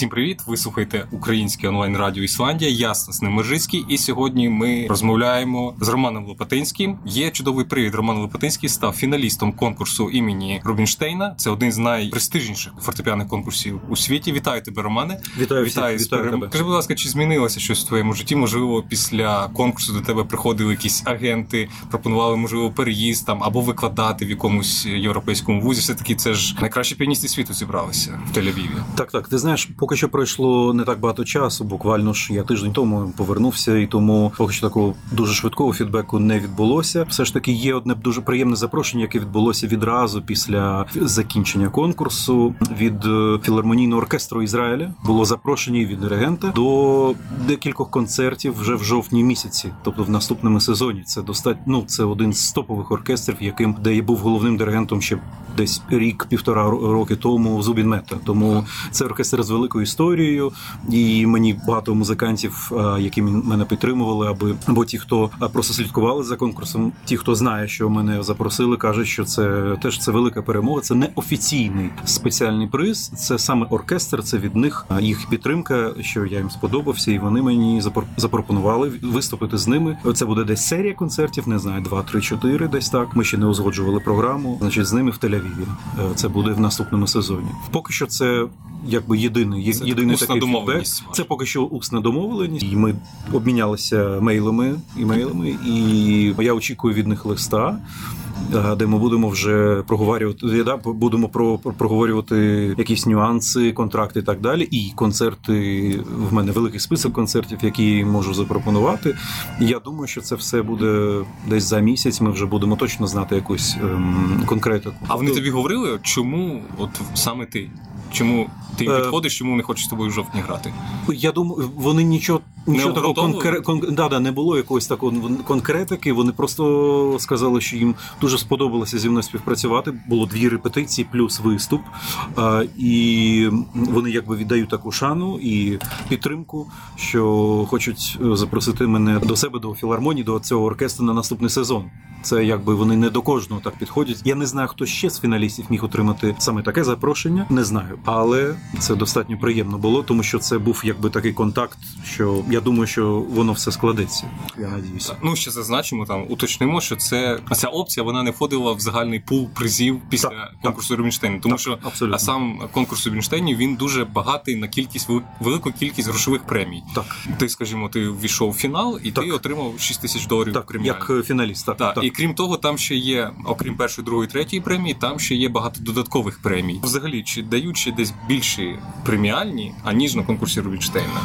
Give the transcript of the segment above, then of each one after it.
Всім привіт! Ви слухаєте українське онлайн радіо Ісландія. Я Стасний Мержицький, і сьогодні ми розмовляємо з Романом Лопатинським. Є чудовий привід. Роман Лопатинський став фіналістом конкурсу імені Рубінштейна. Це один з найпрестижніших фортепіаних конкурсів у світі. Вітаю тебе, Романе. Вітаю, вітаю, вітаю, вітаю тебе. Скажи, будь ласка, чи змінилося щось в твоєму житті? Можливо, після конкурсу до тебе приходили якісь агенти, пропонували можливо переїзд там або викладати в якомусь європейському вузі. Все таки це ж найкращі піаністи світу зібралися в Тель-Авіві. Так, так. Ти знаєш, поки що пройшло не так багато часу. Буквально ж я тиждень тому повернувся, і тому поки що такого дуже швидкого фідбеку не відбулося. Все ж таки є одне дуже приємне запрошення, яке відбулося відразу після закінчення конкурсу від е, філармонійного оркестру Ізраїля. Було запрошення від диригента до декількох концертів вже в жовтні місяці, тобто в наступному сезоні. Це достатньо ну, це один з топових оркестрів, яким де я був головним диригентом ще десь рік-півтора роки тому Зубін Мета. Тому це оркестр з великою історією, і мені багато музикантів, які мене підтримували, аби або ті, хто просто слідкували за конкурсом, ті, хто знає, що мене запросили, кажуть, що це теж це велика перемога. Це не офіційний спеціальний приз. Це саме оркестр. Це від них їх підтримка, що я їм сподобався, і вони мені запропонували виступити з ними. Це буде десь серія концертів, не знаю, два, три, чотири, десь так. Ми ще не узгоджували програму. Значить, з ними в Тель-Авіві. Це буде в наступному сезоні. Поки що це якби єдиний це єдиний такий фідбек. Це поки що усна домовленість, і ми обмінялися мейлами імейлами, і я очікую від них листа. Де ми будемо вже проговорювати, да, будемо про, проговорювати якісь нюанси, контракти і так далі. І концерти в мене великий список концертів, які можу запропонувати. Я думаю, що це все буде десь за місяць. Ми вже будемо точно знати якусь ем, конкретику. А вони тобі говорили, чому от саме ти? Чому ти їм підходиш, чому не хочуть з тобою в жовтні грати? Я думаю, вони нічого нічого такого конкре... кон... да, да, не було якоїсь такої конкретики. Вони просто сказали, що їм дуже сподобалося зі мною співпрацювати. Було дві репетиції, плюс виступ. А, І вони якби віддають таку шану і підтримку, що хочуть запросити мене до себе до філармонії, до цього оркестру на наступний сезон. Це якби вони не до кожного так підходять. Я не знаю, хто ще з фіналістів міг отримати саме таке запрошення. Не знаю, але це достатньо приємно було, тому що це був якби такий контакт, що я думаю, що воно все складеться. Я надіюся. Ну ще зазначимо там, уточнимо, що це ця опція вона не входила в загальний пул призів після так, конкурсу Рубінштейну. Тому так, що абсолютно. сам конкурс Рубінштейнів він дуже багатий на кількість велику кількість грошових премій. Так ти, скажімо, ти ввійшов в фінал і так. ти отримав 6 тисяч доларів. Так, як фіналіст. Так, так. так. І крім того, там ще є, окрім першої, другої, третьої премії, там ще є багато додаткових премій. Взагалі, чи дають ще десь більші преміальні, аніж на конкурсі Рубінштейна?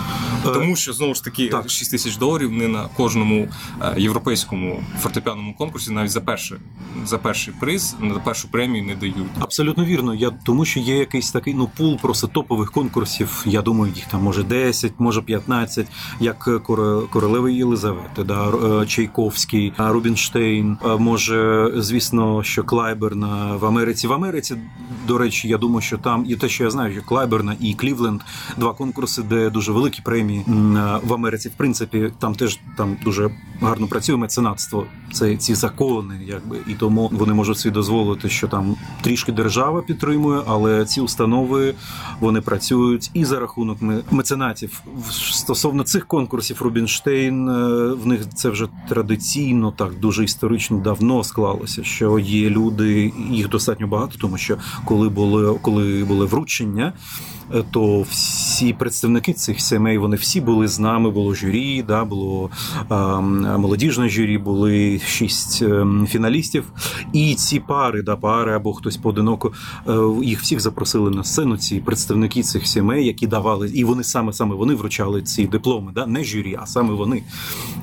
Е, Тому що знову ж таки так. 6 тисяч доларів не на кожному е, європейському фортепіаному конкурсі, навіть за перший, за перший приз, на першу премію не дають. Абсолютно вірно. Я тому, що є якийсь такий ну пул просто топових конкурсів. Я думаю, їх там може 10, може 15, як королеви Єлизавети, да, Чайковський, Рубінштейн. Може, звісно, що Клайберна в Америці. В Америці, до речі, я думаю, що там і те, що я знаю, що Клайберна і Клівленд два конкурси, де дуже великі премії в Америці. В принципі, там теж там дуже гарно працює меценатство. Це ці закони, якби і тому вони можуть собі дозволити, що там трішки держава підтримує, але ці установи вони працюють і за рахунок меценатів. Стосовно цих конкурсів, Рубінштейн в них це вже традиційно так дуже історично давно склалося, що є люди, їх достатньо багато, тому що коли були коли були вручення. То всі представники цих сімей вони всі були з нами. Було журі, да було а, молодіжне журі, були шість а, фіналістів. І ці пари, да пари або хтось поодиноко а, їх всіх запросили на сцену. Ці представники цих сімей, які давали, і вони саме саме вони вручали ці дипломи, да не журі, а саме вони.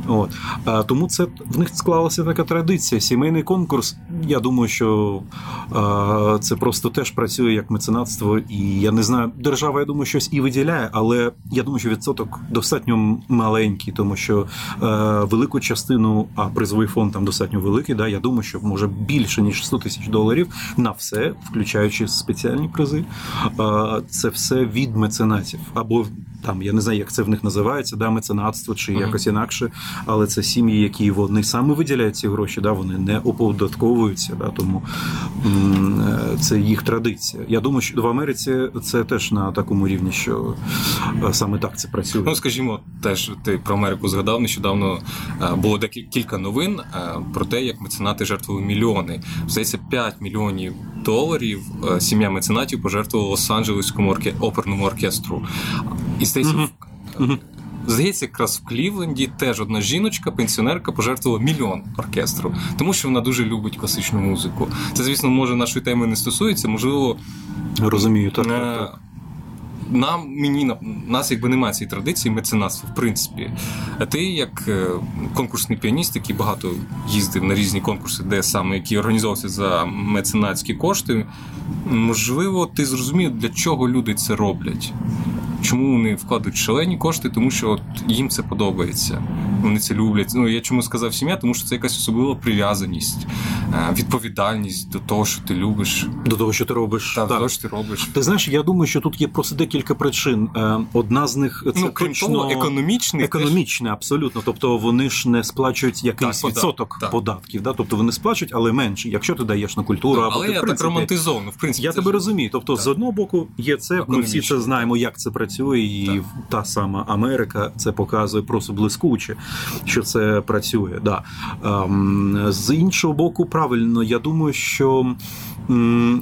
От а, тому це в них склалася така традиція. Сімейний конкурс. Я думаю, що це просто теж працює як меценатство, і я не знаю. Держава, я думаю, щось і виділяє, але я думаю, що відсоток достатньо маленький, тому що е, велику частину, а призовий фонд там достатньо великий. Да, я думаю, що може більше ніж 100 тисяч доларів на все, включаючи спеціальні призи. Е, це все від меценатів або там я не знаю, як це в них називається, да, меценатство чи якось інакше, але це сім'ї, які вони саме виділяють ці гроші, да, вони не оподатковуються, да, тому м, е, це їх традиція. Я думаю, що в Америці це теж на такому рівні, що е, саме так це працює. Ну, скажімо, теж ти про Америку згадав нещодавно е, було декілька новин про те, як меценати жертвували мільйони. Здається, 5 мільйонів доларів сім'я меценатів пожертвувала Лос-Анджелеському орке... оперному оркестру. І здається, в-. Здається, якраз в Клівленді теж одна жіночка, пенсіонерка, пожертвувала мільйон оркестру, тому що вона дуже любить класичну музику. Це, звісно, може нашої теми не стосується. Можливо, Розумію, так. е, так, так. нам мені нас якби немає цієї традиції меценатства, в принципі. А ти, як е, конкурсний піаніст, який багато їздив на різні конкурси, де саме які організовувалися за меценатські кошти, можливо, ти зрозумів, для чого люди це роблять. Чому вони вкладуть шалені кошти? Тому що от їм це подобається. Вони це люблять. Ну я чому сказав сім'я, тому що це якась особлива прив'язаність, відповідальність до того, що ти любиш, До того, що ти робиш. та до того, що ти робиш. Ти знаєш, я думаю, що тут є просто декілька причин. Е, Одна з них це ну, крім того, економічний економічне, абсолютно. Тобто вони ж не сплачують якийсь Так, відсоток так. податків. Да? Тобто вони сплачують, але менше. Якщо ти даєш на культуру, Ну, або але ти, в я так романтизовано. В принципі, Я тебе ж- розумію. Тобто, Так. з одного боку, є це. Ми всі це знаємо, як це працює, і Так. та сама Америка це показує просто блискуче, що це працює. Да. Ем, з іншого боку, правильно, я думаю, що.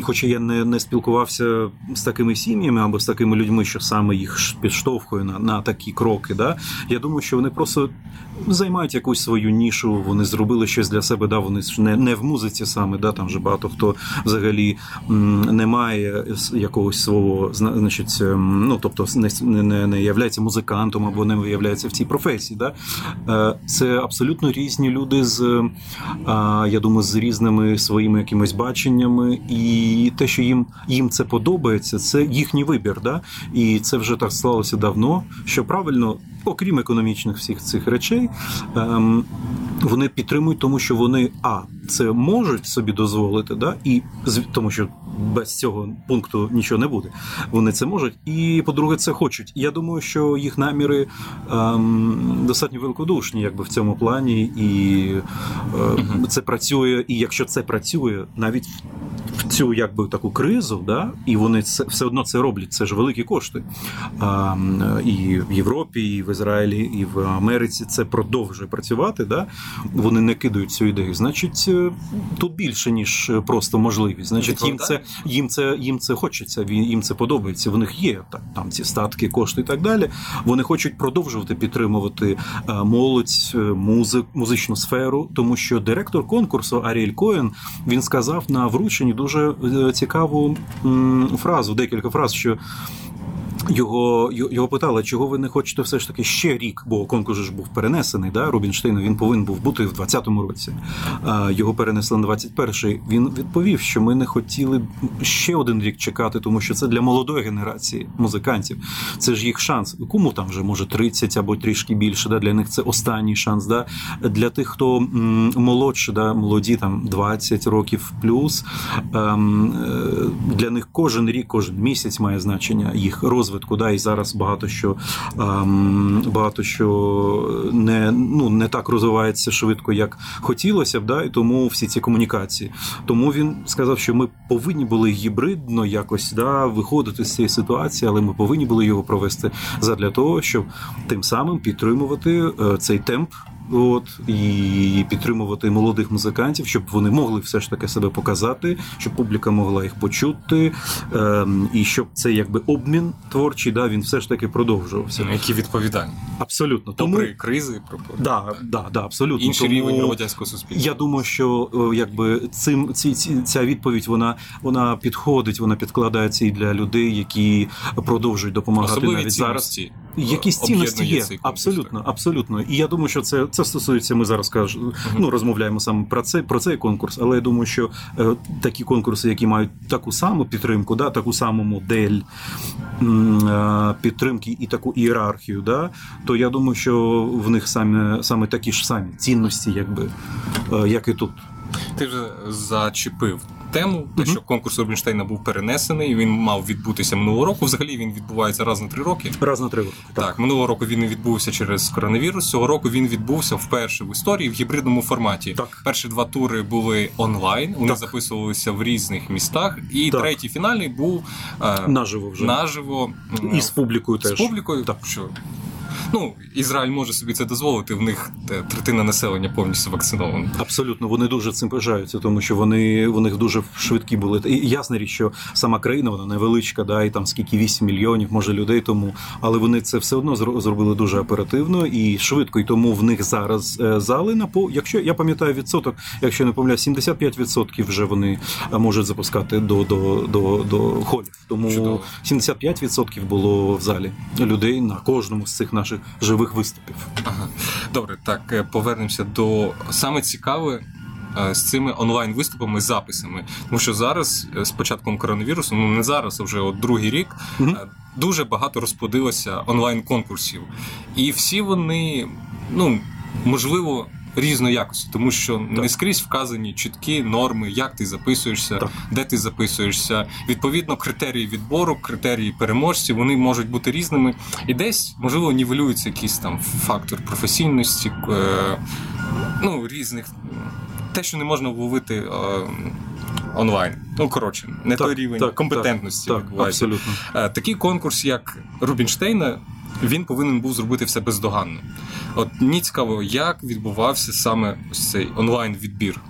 Хоча я не, не спілкувався з такими сім'ями або з такими людьми, що саме їх підштовхує на, на такі кроки. Да? Я думаю, що вони просто займають якусь свою нішу, вони зробили щось для себе. Да? Вони не, не в музиці саме, да? там же багато хто взагалі не має якогось свого значить, ем, ну тобто не, не, не являється музикантом або не виявляється в цій професії. Да? Е, Це абсолютно різні люди з е, я думаю, з різними своїми якимись баченнями, і те, що їм їм це подобається, це їхній вибір. Да? І це вже так сталося давно. Що правильно, окрім економічних всіх цих речей, ем, вони підтримують, тому що вони а це можуть собі дозволити, да? і тому що без цього пункту нічого не буде. Вони це можуть, і по-друге, це хочуть. Я думаю, що їх наміри ем, достатньо великодушні, якби в цьому плані, і е, це працює. І якщо це працює, навіть в цю якби таку кризу, да, і вони це все одно це роблять. Це ж великі кошти. А, м, і в Європі, і в Ізраїлі, і в Америці це продовжує працювати. Да? Вони не кидають цю ідею. Значить, е, тут більше ніж просто можливість. Значить, їм це їм це їм це хочеться. їм це подобається. В них є так, там ці статки, кошти і так далі. Вони хочуть продовжувати підтримувати е, молодь, е, музик, музичну сферу, тому що директор конкурсу Аріель Коен він сказав на врученні дуже е, цікаву фразу, декілька фраз, що. Його його питали, чого ви не хочете все ж таки ще рік, бо конкурс ж був перенесений. Да? Рубінштейн він повинен був бути в 20-му році. А його перенесли на 21-й. Він відповів, що ми не хотіли ще один рік чекати, тому що це для молодої генерації музикантів. Це ж їх шанс. Кому там вже може 30 або трішки більше. Да? Для них це останній шанс. Да? Для тих, хто м, молодше, да? молоді там 20 років плюс. Ем, е, для них кожен рік, кожен місяць має значення їх розвитку. Да? І зараз багато що ем, багато що не, ну, не так розвивається швидко, як хотілося б, да? і тому всі ці комунікації. Тому він сказав, що ми повинні були гібридно якось да, виходити з цієї ситуації, але ми повинні були його провести задля того, щоб тим самим підтримувати е, цей темп. От і підтримувати молодих музикантів, щоб вони могли все ж таки себе показати, щоб публіка могла їх почути, ем, і щоб цей якби обмін творчий, да, він все ж таки продовжувався. Які відповідальні. Абсолютно. Тому Попри кризи, про да, да, да, абсолютно. інший Тому... рівень громадянського суспільства. Я думаю, що е, якби цим ці, ці ця відповідь вона вона підходить, вона підкладається і для людей, які продовжують допомагати Особливі навіть зараз. Цінності. Якісь цінності є цей абсолютно, абсолютно. І я думаю, що це це стосується. Ми зараз кажу, ну розмовляємо саме про це про цей конкурс. Але я думаю, що е, такі конкурси, які мають таку саму підтримку, да, таку саму модель е, підтримки і таку ієрархію, да, то я думаю, що в них саме саме такі ж самі цінності, якби е, як і тут. Ти вже зачепив тему, те, що конкурс Рубінштейна був перенесений. Він мав відбутися минулого року. Взагалі він відбувається раз на три роки. Раз на три роки. Так, так минулого року він не відбувся через коронавірус. Цього року він відбувся вперше в історії в гібридному форматі. Так. Перші два тури були онлайн. Вони Так. записувалися в різних містах. І Так. третій фінальний був е, Наживо вже. наживо І з публікою з публікою. Так. Що ну Ізраїль може собі це дозволити. В них третина населення повністю вакцинована. Абсолютно, вони дуже цим пишаються, тому що вони у них дуже швидкі були. І ясна річ, що сама країна вона невеличка, да, і там скільки 8 мільйонів може людей тому, але вони це все одно зро- зробили дуже оперативно і швидко. І тому в них зараз е, зали на по. Якщо я пам'ятаю відсоток, якщо не помиляюсь, 75% вже вони е, можуть запускати до, до, до, до холів. Тому Чудово. 75% було в залі людей на кожному з цих наших живих виступів. Ага. Добре, так е, повернемося до саме цікаве. е, З цими онлайн виступами, записами, тому що зараз е, з початком коронавірусу, ну не зараз, а вже от другий рік, mm-hmm. дуже багато розплодилося онлайн конкурсів, і всі вони, ну можливо, різної якості, тому що не скрізь вказані чіткі норми, як ти записуєшся, Так. де ти записуєшся. Відповідно, критерії відбору, критерії переможців, вони можуть бути різними. І десь, можливо, нівелюється якийсь там фактор професійності, е, ну, різних. Те, що не можна вловити е, онлайн. Ну, коротше, не той рівень компетентності Так, так, абсолютно. Е, Такий конкурс, як Рубінштейна, він повинен був зробити все бездоганно. От мені цікаво, як відбувався саме ось цей онлайн відбір.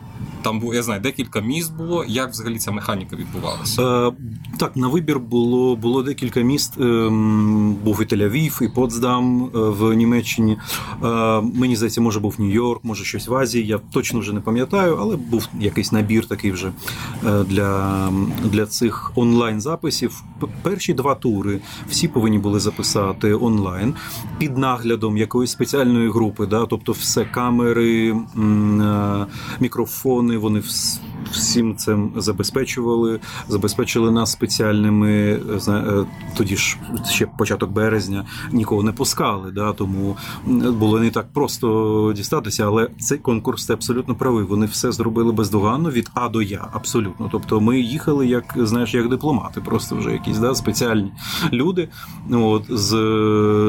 Там я знаю, декілька міст було. Як взагалі ця механіка відбувалася? Е, так, на вибір було, було декілька міст. Ем, був і Тель-Авів, і Потсдам е, в Німеччині. Е, мені здається, може був Нью-Йорк, може щось в Азії. Я точно вже не пам'ятаю, але був якийсь набір такий вже е, для, для цих онлайн-записів. Перші два тури всі повинні були записати онлайн під наглядом якоїсь спеціальної групи. Да? Тобто, все камери, м, е, вони вс- всім цим забезпечували, забезпечили нас спеціальними е, тоді ж ще початок березня нікого не пускали. Да? Тому було не так просто дістатися, але цей конкурс ти абсолютно правий. Вони все зробили бездоганно від А до Я. Абсолютно. Тобто ми їхали як знаєш, як дипломати, просто вже якісь да, спеціальні люди, от з,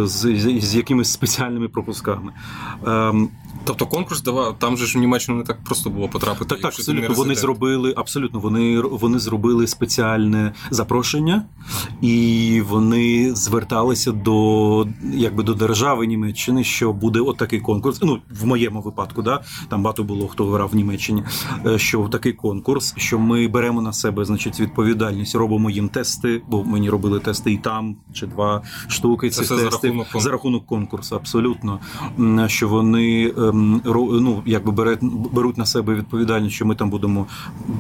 з, з, з якимись спеціальними пропусками. Ем, Тобто конкурс давав, там же ж в Німеччину не так просто було потрапити. так, так, абсолютно. Вони. Зробили абсолютно. Вони вони зробили спеціальне запрошення, і вони зверталися до якби до держави Німеччини, що буде от конкурс. Ну в моєму випадку, да там багато було хто грав в Німеччині. е, Що такий конкурс, що ми беремо на себе, значить, відповідальність, робимо їм тести, бо мені робили тести і там, чи два штуки Це все за рахунок конкурсу. за рахунок конкурсу, абсолютно. Що вони ем, ну, якби беруть на себе відповідальність, що ми там будемо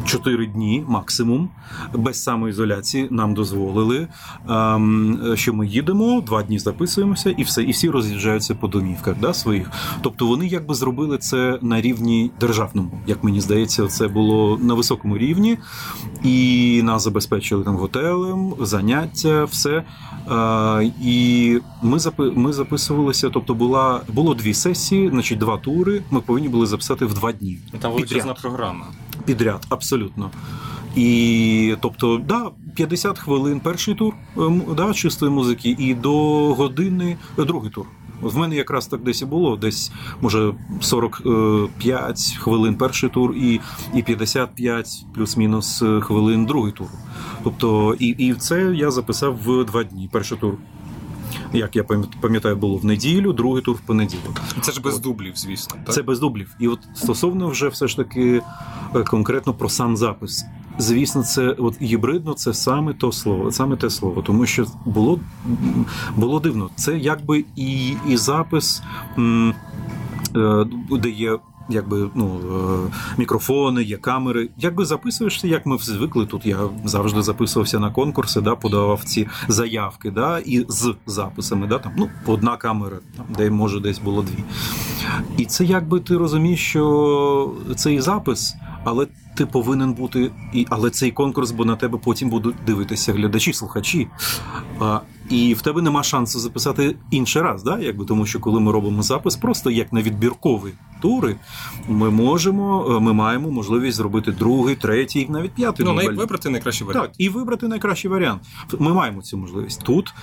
4 дні максимум, без самоізоляції нам дозволили. ем, Що ми їдемо, два дні записуємося, і все, і всі роз'їжджаються по домівках да, своїх. Тобто вони якби зробили це на рівні державному, як мені здається, це було на високому рівні, і нас забезпечили там готелем, заняття, все. Е, і ми запи- ми записувалися. Тобто, була було дві сесії, значить, два тури. Ми повинні були записати в два дні. Там величезна програма. Підряд, абсолютно. І тобто, да, 50 хвилин перший тур ем, да, чистої музики, і до години е, другий тур. В мене якраз так десь і було, десь може 45 хвилин перший тур, і, і 55 плюс-мінус е, хвилин другий тур. Тобто, і, і це я записав в два дні. Перший тур, як я пам'ятаю, було в неділю, другий тур в понеділок. Це ж без дублів, звісно. Так? Це без дублів. І от стосовно вже все ж таки е, конкретно про сам запис. Звісно, це от гібридно, це саме то слово, саме те слово, тому що було, було дивно. Це якби і, і запис, е, де є. Якби ну е, мікрофони, є камери. Якби записуєшся, як ми звикли тут. Я завжди записувався на конкурси, да, подавав ці заявки, да, і з записами, да, там ну одна камера, там де може десь було дві. І це якби ти розумієш, що цей запис але ти повинен бути і але цей конкурс, бо на тебе потім будуть дивитися глядачі, слухачі. І в тебе нема шансу записати інший раз, да? якби тому, що коли ми робимо запис, просто як на відбіркові тури, ми можемо, ми маємо можливість зробити другий, третій, навіть п'ятий. Ну, навіть вибрати найкращий варіант. Так, і вибрати найкращий варіант. Ми маємо цю можливість тут.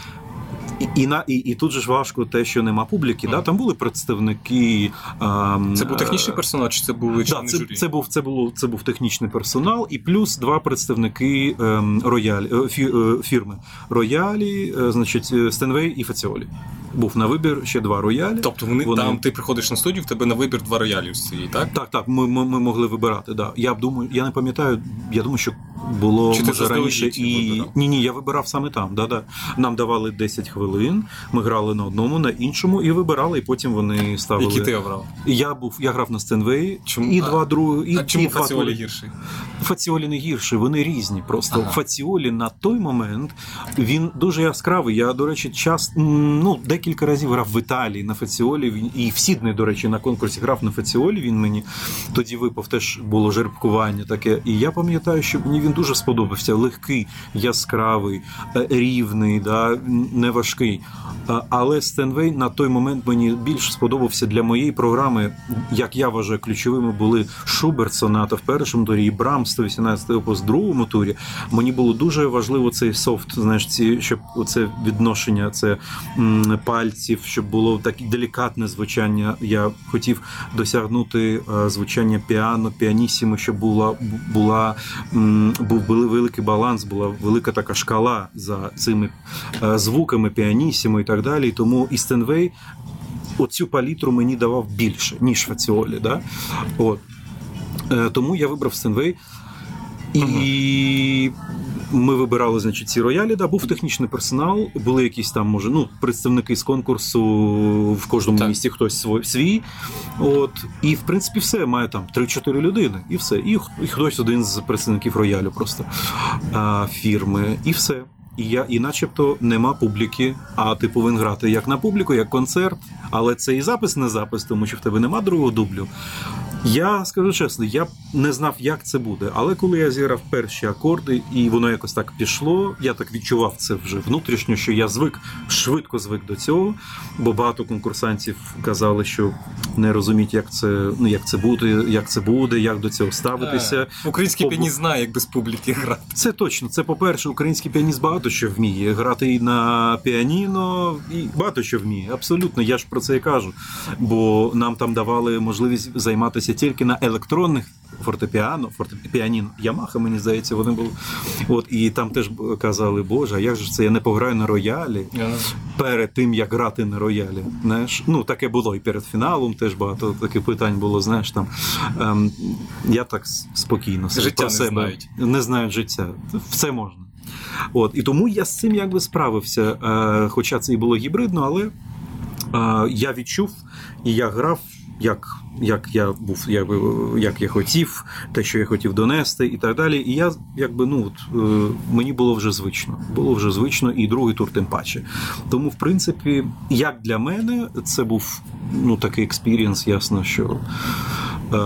І і, на, і, і тут же ж важко те, що нема публіки. Mm. Да? Там були представники. Е, це був технічний персонал, чи це був да, це, журі? Це був це було це був технічний персонал, і плюс два представники ем, роялі е, фі, е, фірми роялі, е, значить Стенвей і Фаціолі. Був на вибір ще два роялі. Тобто вони, вони там ти приходиш на студію, в тебе на вибір два роялі з цієї, так? Так, так. Ми ми, ми могли вибирати. Да. Я думаю, я не пам'ятаю. Я думаю, що було Чи може ти раніше і ні, ні, я вибирав саме там. Да, да. Нам давали 10 хвилин. Ми грали на одному, на іншому і вибирали, і потім вони ставили. Які ти обрав? Я був, я грав на Стенвеї Чому? і два другі. І, а чому і Фаціолі тури. гірший? Фаціолі не гірші, вони різні. Просто Ага. Фаціолі на той момент він дуже яскравий. Я, до речі, час ну декілька разів грав в Італії на Фаціолі. Він і в Сіднеї, до речі, на конкурсі грав на Фаціолі. Він мені тоді випав теж було жеребкування таке. І я пам'ятаю, що мені він дуже сподобався. Легкий, яскравий, е, рівний, да, не важкий. А- Але Стенвей на той момент мені більш сподобався для моєї програми, як я вважаю, ключовими були Шуберт соната в першому турі і Брамс 118 опус в другому турі. Мені було дуже важливо цей soft, знаєш, ці щоб оце відношення, це пальців, щоб було таке делікатне звучання. Я хотів досягнути е, звучання піано, піанісімо, щоб була була був великий баланс, була велика така шкала за цими е, звуками піанісімо і так далі. Тому і Стенвей оцю палітру мені давав більше, ніж Фаціолі. Да? От. Е, Тому я вибрав Стенвей. І ми вибирали, значить, ці роялі. Да, був технічний персонал, були якісь там, може, ну, представники з конкурсу в кожному Так. місті хтось свій. От. І, в принципі, все має там 3-4 людини, і все. І, і хтось один з представників роялю просто а, фірми, і все. І я, і начебто нема публіки, а ти повинен грати як на публіку, як концерт. Але це і запис не запис, тому що в тебе нема другого дублю. Я скажу чесно, я не знав, як це буде. Але коли я зіграв перші акорди, і воно якось так пішло, я так відчував це вже внутрішньо, що я звик швидко звик до цього. Бо багато конкурсантів казали, що не розуміють, як це ну як це буде, як це буде, як до цього ставитися. Е, Український Побу- піаніст знає, як без публіки грати. Це точно. Це, по-перше, український піаніст багато що вміє. Грати і на піаніно, і багато що вміє. Абсолютно, я ж про це і кажу. Бо нам там давали можливість займатися тільки на електронних фортепіано, фортепіаніно, Ямаха, мені здається, вони були. От, і там теж казали, Боже, а як же це я не пограю на роялі перед тим, як грати на роялі. Знаєш, ну таке було і перед фіналом теж багато таких питань було. Знаєш, там ем, я так спокійно Життя про не себе знають. не знають життя. Все можна. От і тому я з цим якби справився. Е, хоча це і було гібридно, але е, я відчув і я грав. Як, як я був, як, як я хотів, те, що я хотів донести, і так далі. І я якби ну от е, мені було вже звично. Було вже звично, і другий тур тим паче. Тому, в принципі, як для мене, це був ну такий experience, ясно, що е,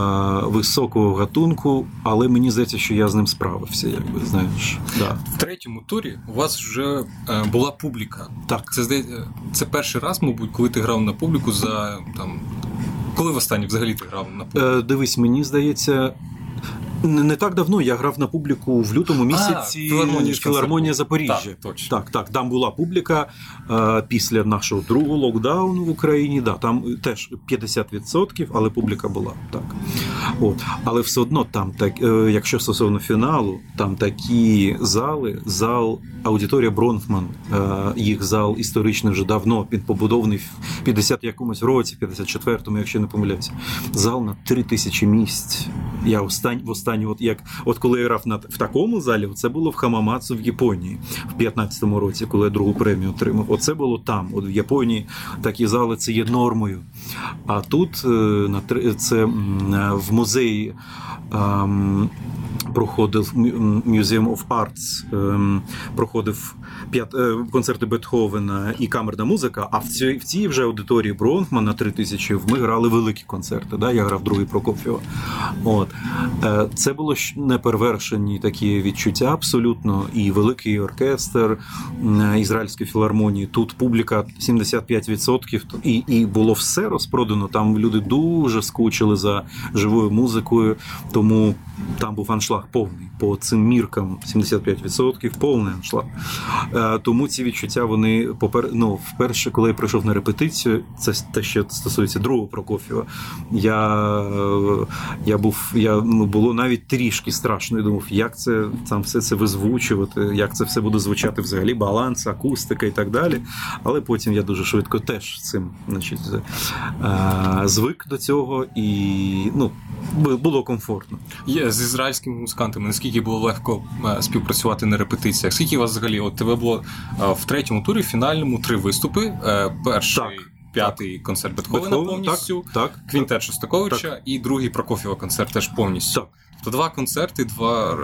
високого гатунку, але мені здається, що я з ним справився, якби знаєш. Да. В третьому турі у вас вже е, була публіка. Так. Це це перший раз, мабуть, коли ти грав на публіку за там. Коли в востаннє взагалі ти грав на пульті? Е, дивись, мені здається. Не, так давно я грав на публіку в лютому місяці філармонія концерт. Запоріжжя. Так, точно. так, так. Там була публіка е, після нашого другого локдауну в Україні. Да, там теж 50%, але публіка була так. От. Але все одно там так, е, якщо стосовно фіналу, там такі зали, зал аудиторія Бронфман, е, їх зал історичний вже давно він побудований в 50 якомусь році, 54-му, якщо не помиляюся. Зал на 3 тисячі місць. Я остань, в останній, от як от коли я грав на в такому залі, це було в Хамамацу в Японії в 15-му році, коли я другу премію отримав. Оце було там. От в Японії такі зали це є нормою. А тут е, на це в музеї. Ем, проходив Museum of Arts, ем, проходив е, концерти Бетховена і камерна музика. А в цій в цій вже аудиторії Бронкмана 3000 ми грали великі концерти. Да? Я грав другий Прокоф'єва. От е, це було неперевершені такі відчуття абсолютно. І великий оркестр ізраїльської філармонії. Тут публіка 75%. І, і було все розпродано. Там люди дуже скучили за живою музикою, тому там був аншлаг повний по цим міркам 75% повний аншлаг. Е, тому ці відчуття вони попер... ну, вперше, коли я прийшов на репетицію, це те, що стосується другого Прокоф'єва, я я був, я ну, було навіть трішки страшно. Я думав, як це там все це визвучувати, як це все буде звучати взагалі, баланс, акустика і так далі. Але потім я дуже швидко теж цим значить, е, звик до цього і ну, було комфортно. Є з ізраїльськими музикантами. Наскільки було легко е, співпрацювати на репетиціях? Скільки у вас взагалі? От тебе було е, в третьому турі, в фінальному три виступи. Е, перший. Так. П'ятий так. концерт Бетховена повністю, так, так, квінтет Шостаковича і другий Прокофєва концерт теж повністю. Так. То два концерти, два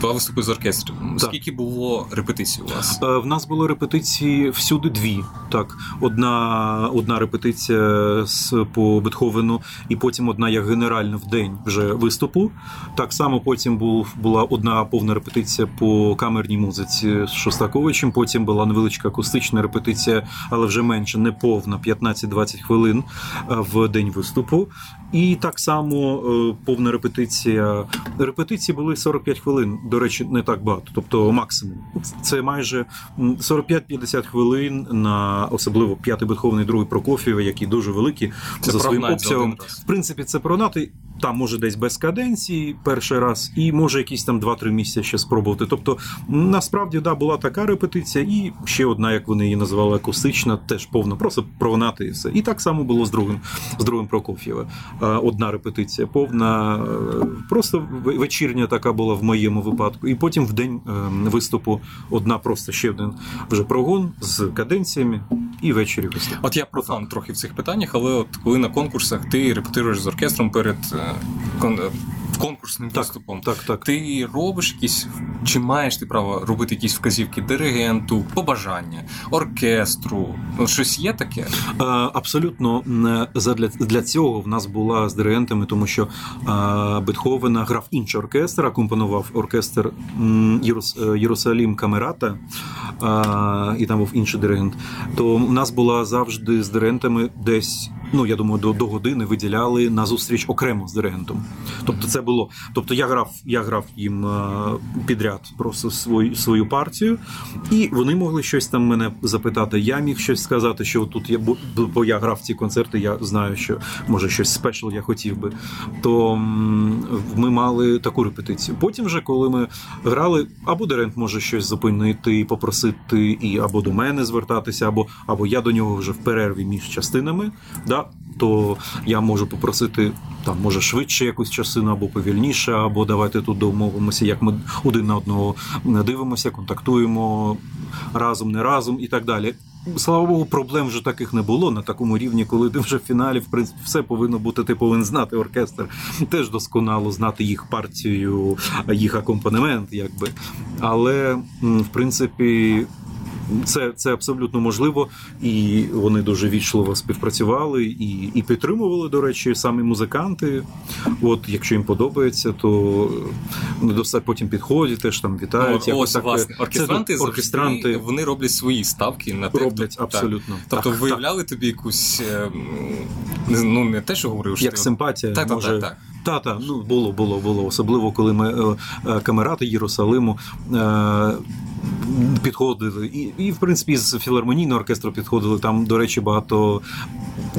два виступи з оркестром. Скільки було репетицій у вас? Е, в нас було репетиції всюди дві. Так, одна одна репетиція з по Бетховену, і потім одна як генеральна в день вже виступу. Так само потім був була одна повна репетиція по камерній музиці з Шостаковичем. Потім була невеличка акустична репетиція, але вже менше, не повна, 15-20 хвилин е, в день виступу. І так само е, повна репетиція. Репетиції були 45 хвилин. До речі, не так багато, тобто максимум. Це майже 45-50 хвилин на особливо п'ятий Бетховний, другий Прокоф'єва, які дуже великі це за своїм обсягом. В принципі, це пронати там може десь без каденції перший раз, і може якісь там 2-3 місяці ще спробувати. Тобто, насправді да, була така репетиція, і ще одна, як вони її називали, акустична, теж повна, просто провонати і все. І так само було з другим з другим Прокоф'єва. Одна репетиція, повна, е, просто вечірня така була в моєму випадку. І потім в день ем, виступу одна просто ще один вже прогон з каденціями і ввечері виступ. От я профан трохи в цих питаннях, але от коли на конкурсах ти репетируєш з оркестром перед е, конкурсним так, виступом. Так, так. Ти робиш якісь, чи маєш ти право робити якісь вказівки диригенту, побажання, оркестру? Ну, щось є таке? Абсолютно для, для цього в нас була з диригентами, тому що Бетховена грав інший оркестр, акомпонував оркестр Єрус, Єрусалім Камерата, і там був інший диригент. То в нас була завжди з диригентами десь ну я думаю, до до години виділяли на зустріч окремо з диригентом. Тобто, це було. Тобто, я грав, я грав їм е, підряд просто свою свою партію, і вони могли щось там мене запитати. Я міг щось сказати, що тут я бо я грав ці концерти. Я знаю, що може щось спешл я хотів би. То ми мали таку репетицію. Потім, вже коли ми грали, або диригент може щось зупинити, попросити, і або до мене звертатися, або або я до нього вже в перерві між частинами. Да, то я можу попросити там, може швидше якусь частину або повільніше, або давайте тут домовимося, як ми один на одного дивимося, контактуємо разом, не разом і так далі. Слава Богу, проблем вже таких не було на такому рівні, коли ти вже в фіналі, в принципі, все повинно бути. Ти повинен знати оркестр, теж досконало знати їх партію, їх акомпанемент, якби. Але в принципі це це абсолютно можливо, і вони дуже вічливо співпрацювали і і підтримували, до речі, самі музиканти. От якщо їм подобається, то достатньо потім підходять, теж там вітають. Ну, ось, так, власне, оркестранти, це, оркестранти вони роблять свої ставки на те, роблять хто, абсолютно. Так. Тобто так, виявляли так. тобі якусь ем, ну не те, що говорив, як що симпатія, так, може. Так, так, так. Та-та, ну було, було, було. Особливо, коли ми е, е, камерати Єрусалиму е, підходили. І, і, в принципі, з філармонійного оркестру підходили. Там, до речі, багато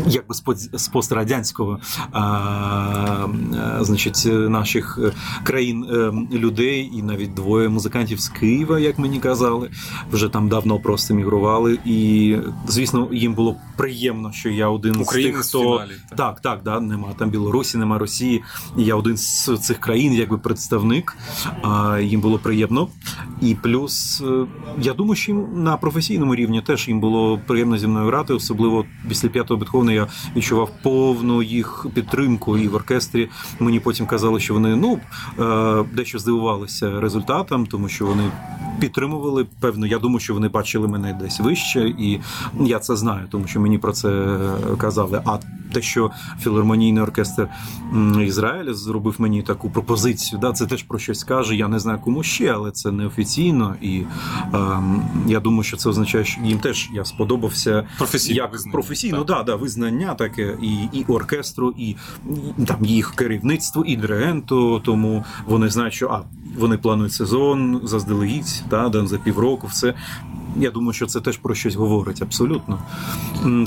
якби з пострадянського а, а, значить, наших країн людей, і навіть двоє музикантів з Києва, як мені казали, вже там давно просто мігрували. І, звісно, їм було приємно, що я один Україна з тих, хто. Фіналі, так, так, так, да, нема там Білорусі, нема Росії. Я один з цих країн, якби представник. А, Їм було приємно. І плюс, е, я думаю, що їм на професійному рівні теж їм було приємно зі мною грати, особливо після п'ятого Бетховена я відчував повну їх підтримку і в оркестрі. Мені потім казали, що вони ну е, дещо здивувалися результатом, тому що вони підтримували. Певно, я думаю, що вони бачили мене десь вище, і я це знаю, тому що мені про це казали. А те, що філармонійний оркестр Ізраїля зробив мені таку пропозицію, да, це теж про щось каже. Я не знаю кому ще, але це неофіційно. І я думаю, що це означає, що їм теж я сподобався професійно як визнання, професійно, так. да, да, визнання таке і і оркестру, і, і там їх керівництво, і диригенту. Тому вони знають, що а вони планують сезон заздалегідь, та да, за півроку, все. Я думаю, що це теж про щось говорить абсолютно.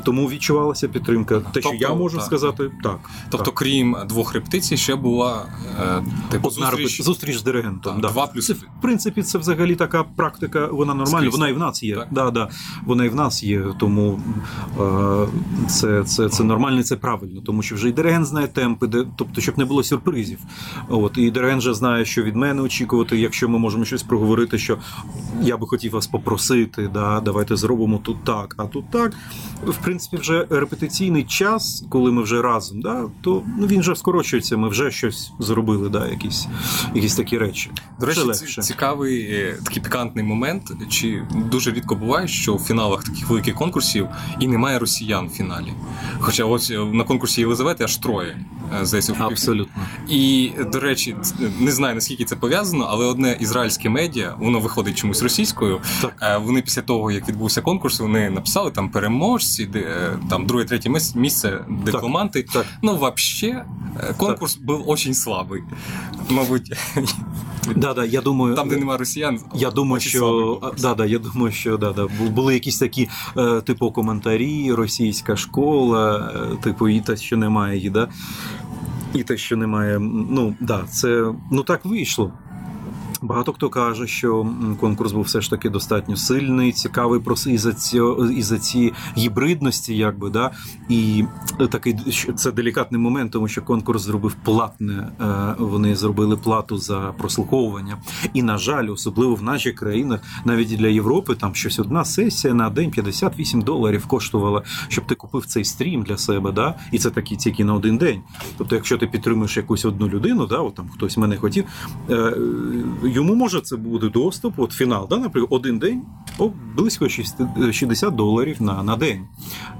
Тому відчувалася підтримка. Те, що тобто, я можу так. сказати, так. Тобто, так. крім двох репетицій, ще була е, типу, Одна зустріч. зустріч з диригентом. Так, да. два плюс- Це, в принципі, це взагалі така практика, вона нормальна, вона і в нас є. Так. Да, да, вона і в нас є, тому е, це, це, це нормально, це правильно, тому що вже і диригент знає темпи, де, тобто, щоб не було сюрпризів. От, і диригент вже знає, що від мене очікувати, якщо ми можемо щось проговорити, що я би хотів вас попросити, да, давайте зробимо тут так, а тут так. В принципі, вже репетиційний час, коли ми вже разом, да, то ну, він вже скорочується, ми вже щось зробили, да, якісь, якісь такі речі. До речі, легше. цікавий е, такий пікантний момент. Чи дуже рідко буває, що в фіналах таких великих конкурсів і немає росіян в фіналі. Хоча ось е, на конкурсі Єлизавети аж троє. е, Здається, Абсолютно. І до речі, не знаю наскільки це пов'язано, але одне ізраїльське медіа, воно виходить чомусь російською. Так. Е, Вони після того, як відбувся конкурс, вони написали там переможці, де там друге, третє місце, дипломанти. Так. Ну, вообще, е, конкурс був дуже слабий. Мабуть, Да, да, я думаю, там, де немає росіян, Я думаю, що да, да, я думаю, що да, да, були якісь такі е, типу коментарі, російська школа, е, типу, і те, що немає її, да? І те, що немає. Ну, да, це ну так вийшло. Багато хто каже, що конкурс був все ж таки достатньо сильний, цікавий просто із-за цього із-за цієї гібридності, якби да. І такий це делікатний момент, тому що конкурс зробив платне. е, Вони зробили плату за прослуховування. І на жаль, особливо в наших країнах, навіть і для Європи, там щось одна сесія на день 58 доларів коштувала, щоб ти купив цей стрім для себе. Да? І це такі тільки на один день. Тобто, якщо ти підтримуєш якусь одну людину, да, от там хтось мене хотів, е, йому може це буде доступ, от фінал, да, наприклад, один день, о, близько 60 доларів на, на день.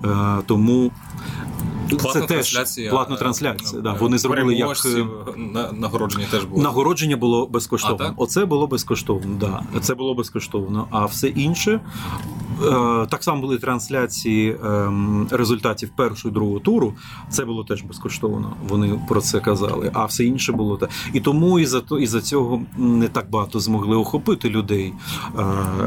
Е, тому Платна це теж трансляція. платна е, трансляція. Да. е, Вони зробили як на- нагородження теж було. Нагородження було безкоштовно. А, так? Оце було безкоштовно, да. Це було безкоштовно. А все інше е, так само були трансляції ем, результатів першого і другого туру. Це було теж безкоштовно. Вони про це казали. А все інше було так. І тому із-за то із-за цього не так багато змогли охопити людей, е,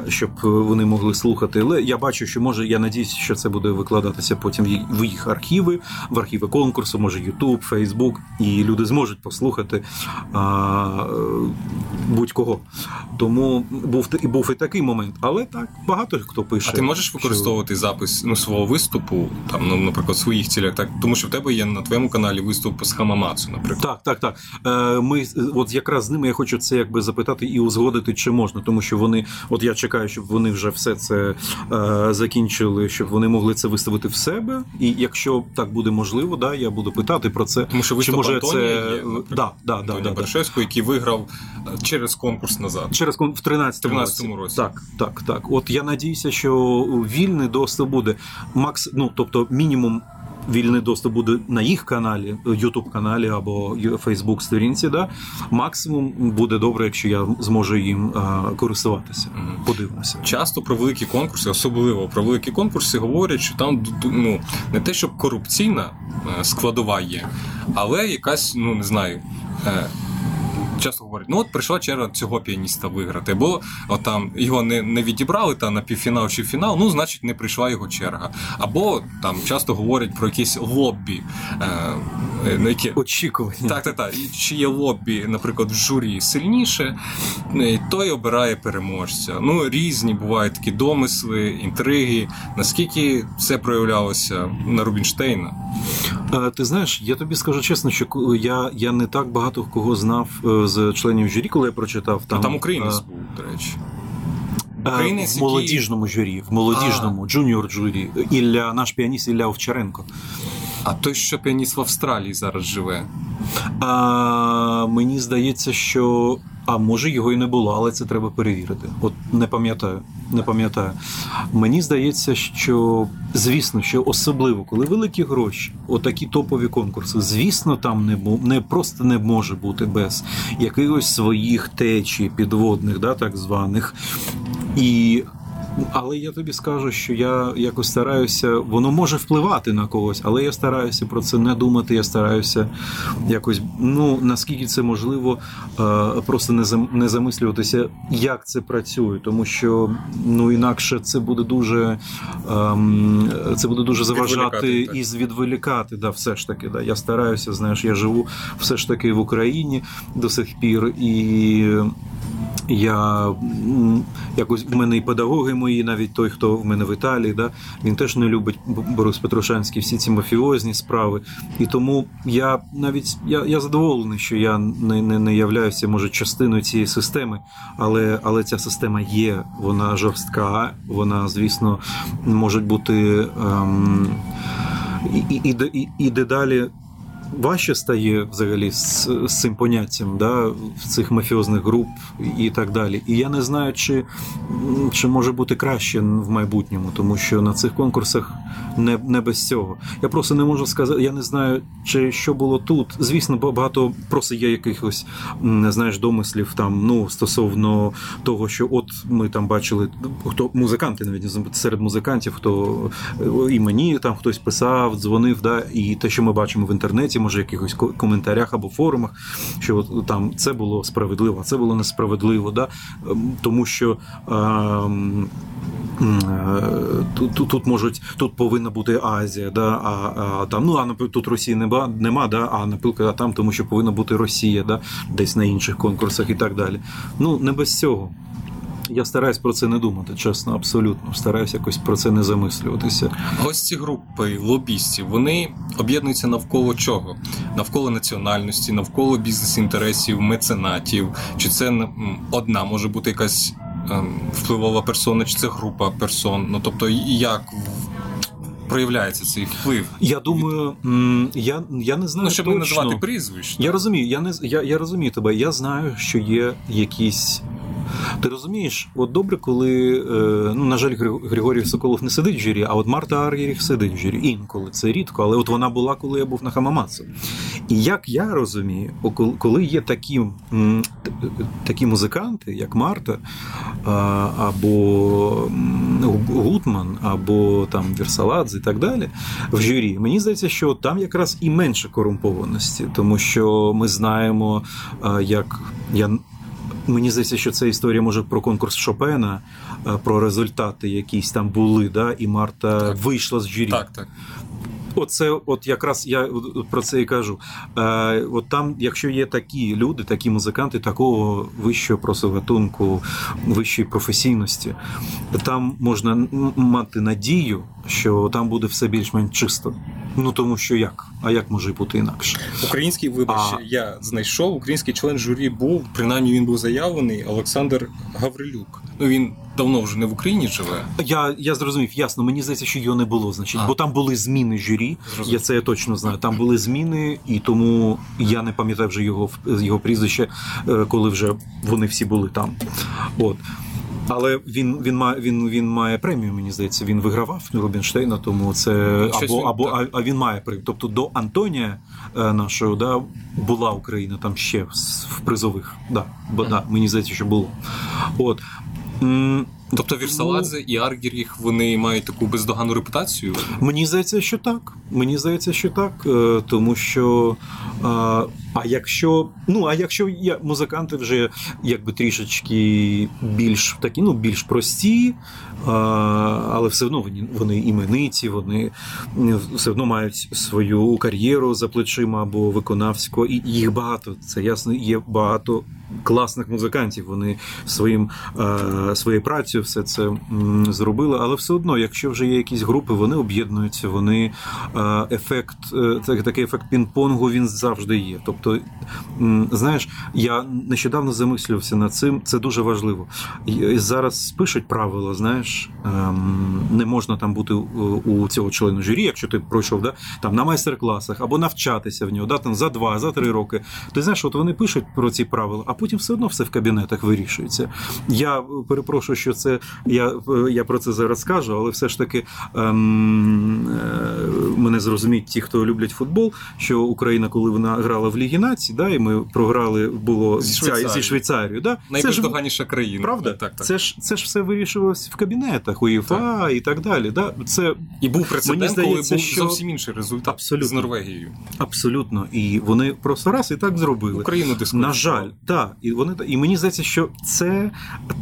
щоб вони могли слухати. Але я бачу, що може, я надіюсь, що це буде викладатися потім в їх архіви, в архіви конкурсу, може Ютуб, Фейсбук, і люди зможуть послухати а, е, будь-кого. Тому був і був і такий момент. Але так багато хто пише. А ти можеш що- використовувати запис ну, свого виступу, там, ну, наприклад, в своїх цілях, так? Тому що в тебе є на твоєму каналі виступ з Хамамацу, наприклад. Так, так, так. Е, Ми от якраз з ними я хочу це якби запитати і узгодити, чи можна, тому що вони, от я чекаю, щоб вони вже все це е, закінчили, щоб вони могли це виставити в себе. І якщо так буде можливо, да, я буду питати про це. Тому що Чи може Антонія це є, да, да, да, да. Бершевського, який виграв е, через конкурс назад. Через кон- в 13-му 13-му році. Так, так, так. От я надіюся, що вільний доступ буде. Макс, ну тобто, мінімум. Вільний доступ буде на їх каналі, Ютуб каналі або Фейсбук сторінці. Да? Максимум буде добре, якщо я зможу їм користуватися. Подивимося. Часто про великі конкурси, особливо про великі конкурси, говорять, що там ну, не те, щоб корупційна е, складова є, але якась, ну не знаю. Часто говорять, ну от прийшла черга цього піаніста виграти, бо от там його не, не відібрали та на півфінал чи фінал, ну значить не прийшла його черга. Або там часто говорять про якісь лоббі, е, е, на які Очікування. так, так, так. Чи є лоббі, наприклад, в журі сильніше, е, той обирає переможця. Ну, різні бувають такі домисли, інтриги. Наскільки це проявлялося на Рубінштейна? Е, Ти знаєш, я тобі скажу чесно, що я, я не так багато кого знав з членів журі, коли я прочитав там. Там, українець е, був, до речі. Українець, в молодіжному журі, в молодіжному junior журі. Ілля, наш піаніст Ілля Овчаренко. А той, що піаніст в Австралії зараз живе. А, Мені здається, що. А може його і не було, але це треба перевірити. От не пам'ятаю. Не пам'ятаю. Мені здається, що звісно, що особливо, коли великі гроші, отакі топові конкурси, звісно, там не не просто не може бути без якихось своїх течій підводних, да, так званих. І але я тобі скажу, що я якось стараюся, воно може впливати на когось, але я стараюся про це не думати. Я стараюся якось, ну наскільки це можливо, е, просто не замислюватися, як це працює, тому що ну інакше це буде дуже ем, це буде дуже заважати і відволікати. Да, все ж таки, да. Я стараюся, знаєш, я живу все ж таки в Україні до сих пір і. Я якось в мене і педагоги мої, навіть той, хто в мене в Італії, да, він теж не любить Борис Петрушанський, всі ці мафіозні справи. І тому я навіть я я задоволений, що я не не, не являюся, може, частиною цієї системи, але але ця система є, вона жорстка, вона, звісно, може бути ем, і, і, і, і дедалі важче стає взагалі з, з цим поняттям да, в цих мафіозних груп і так далі. І я не знаю, чи чи може бути краще в майбутньому, тому що на цих конкурсах не не без цього. Я просто не можу сказати, я не знаю, чи що було тут. Звісно, багато просто є якихось знаєш домислів там ну стосовно того, що от ми там бачили, хто музиканти навіть серед музикантів, хто і мені там хтось писав, дзвонив, да, і те, що ми бачимо в інтернеті інформації, може, якихось коментарях або форумах, що от, там це було справедливо, а це було несправедливо. Да? Ем, тому що. Ем, е, Тут тут можуть тут повинна бути Азія, да, а а там ну а тут Росії нема, нема, да, а наприклад, там тому, що повинна бути Росія, да, десь на інших конкурсах і так далі. Ну не без цього. Я стараюсь про це не думати, чесно, абсолютно. Стараюсь якось про це не замислюватися. Ось ці групи лобістів вони об'єднуються навколо чого? Навколо національності, навколо бізнес-інтересів, меценатів. Чи це одна може бути якась ем, впливова персона, чи це група персон? Ну тобто, як проявляється цей вплив? Я думаю, я я не знаю. Ну, щоб точно. не називати прізвищ. Я розумію, я не я, я розумію тебе. Я знаю, що є якісь ти розумієш, от добре, коли е, ну на жаль, Григорій Соколов не сидить в журі, а от Марта Аргіріх сидить в журі. Інколи це рідко, але от вона була, коли я був на Хамамацу. І як я розумію, коли є такі такі музиканти, як Марта, або Гутман, або там Вірсаладзе і так далі, в журі, мені здається, що там якраз і менше корумпованості, тому що ми знаємо, як я Мені здається, що це історія може про конкурс Шопена, е, про результати, якісь там були, да, і Марта так. вийшла з журі. Так, так. Оце, от якраз я про це і кажу. Е, От там, якщо є такі люди, такі музиканти, такого вищого просто вищої професійності, там можна мати надію, що там буде все більш-менш чисто. Ну тому що як? А як може бути інакше? Український вибач, а... я знайшов. Український член журі був, принаймні він був заявлений Олександр Гаврилюк. Ну він давно вже не в Україні живе. Я я зрозумів, ясно. Мені здається, що його не було, значить, а. бо там були зміни журі. Зрозумів. Я це я точно знаю. Там були зміни, і тому я не пам'ятаю вже його його прізвище, е, коли вже вони всі були там. От. Але він він має він він має премію. Мені здається, він вигравав Рубінштейна, тому це або або а, а він має премію. Тобто до Антонія е, нашого да була Україна там ще в призових. Да, бо да, мені здається, що було. От Тобто Вірсаладзе ну, і Аргіріх вони мають таку бездоганну репутацію? Мені здається, що так. Мені здається, що так. Е, тому що а, а якщо ну, а якщо є музиканти вже якби трішечки більш такі, ну більш прості, а, але все одно вони вони імениті, вони все одно мають свою кар'єру за плечима або виконавську, і їх багато. Це ясно, є багато класних музикантів. Вони своїм е, своєю працею все це зробили. Але все одно, якщо вже є якісь групи, вони об'єднуються. Вони е, ефект, е, такий ефект пінг-понгу він завжди є. Тобто Тобто, знаєш, я нещодавно замислювався над цим, це дуже важливо. І Зараз пишуть правила, знаєш, ем, не можна там бути у цього члену журі, якщо ти пройшов да, там на майстер-класах або навчатися в нього, да, там за два, за три роки. Ти знаєш, от вони пишуть про ці правила, а потім все одно все в кабінетах вирішується. Я перепрошую, що це я я про це зараз скажу, але все ж таки ем, е, мене зрозуміють ті, хто люблять футбол, що Україна, коли вона грала в Лігі нації, да, і ми програли було зі Швейцарією. зі Швейцарією. Да? Найбездоганіша країна. Правда? Так, так. Це ж це ж все вирішувалось в кабінетах УЄФА і так далі. Да? Це і був прецедент, мені здається, коли був що... зовсім інший результат Абсолютно. з Норвегією. Абсолютно. І вони просто раз і так зробили. Україну На жаль, так. І вони і мені здається, що це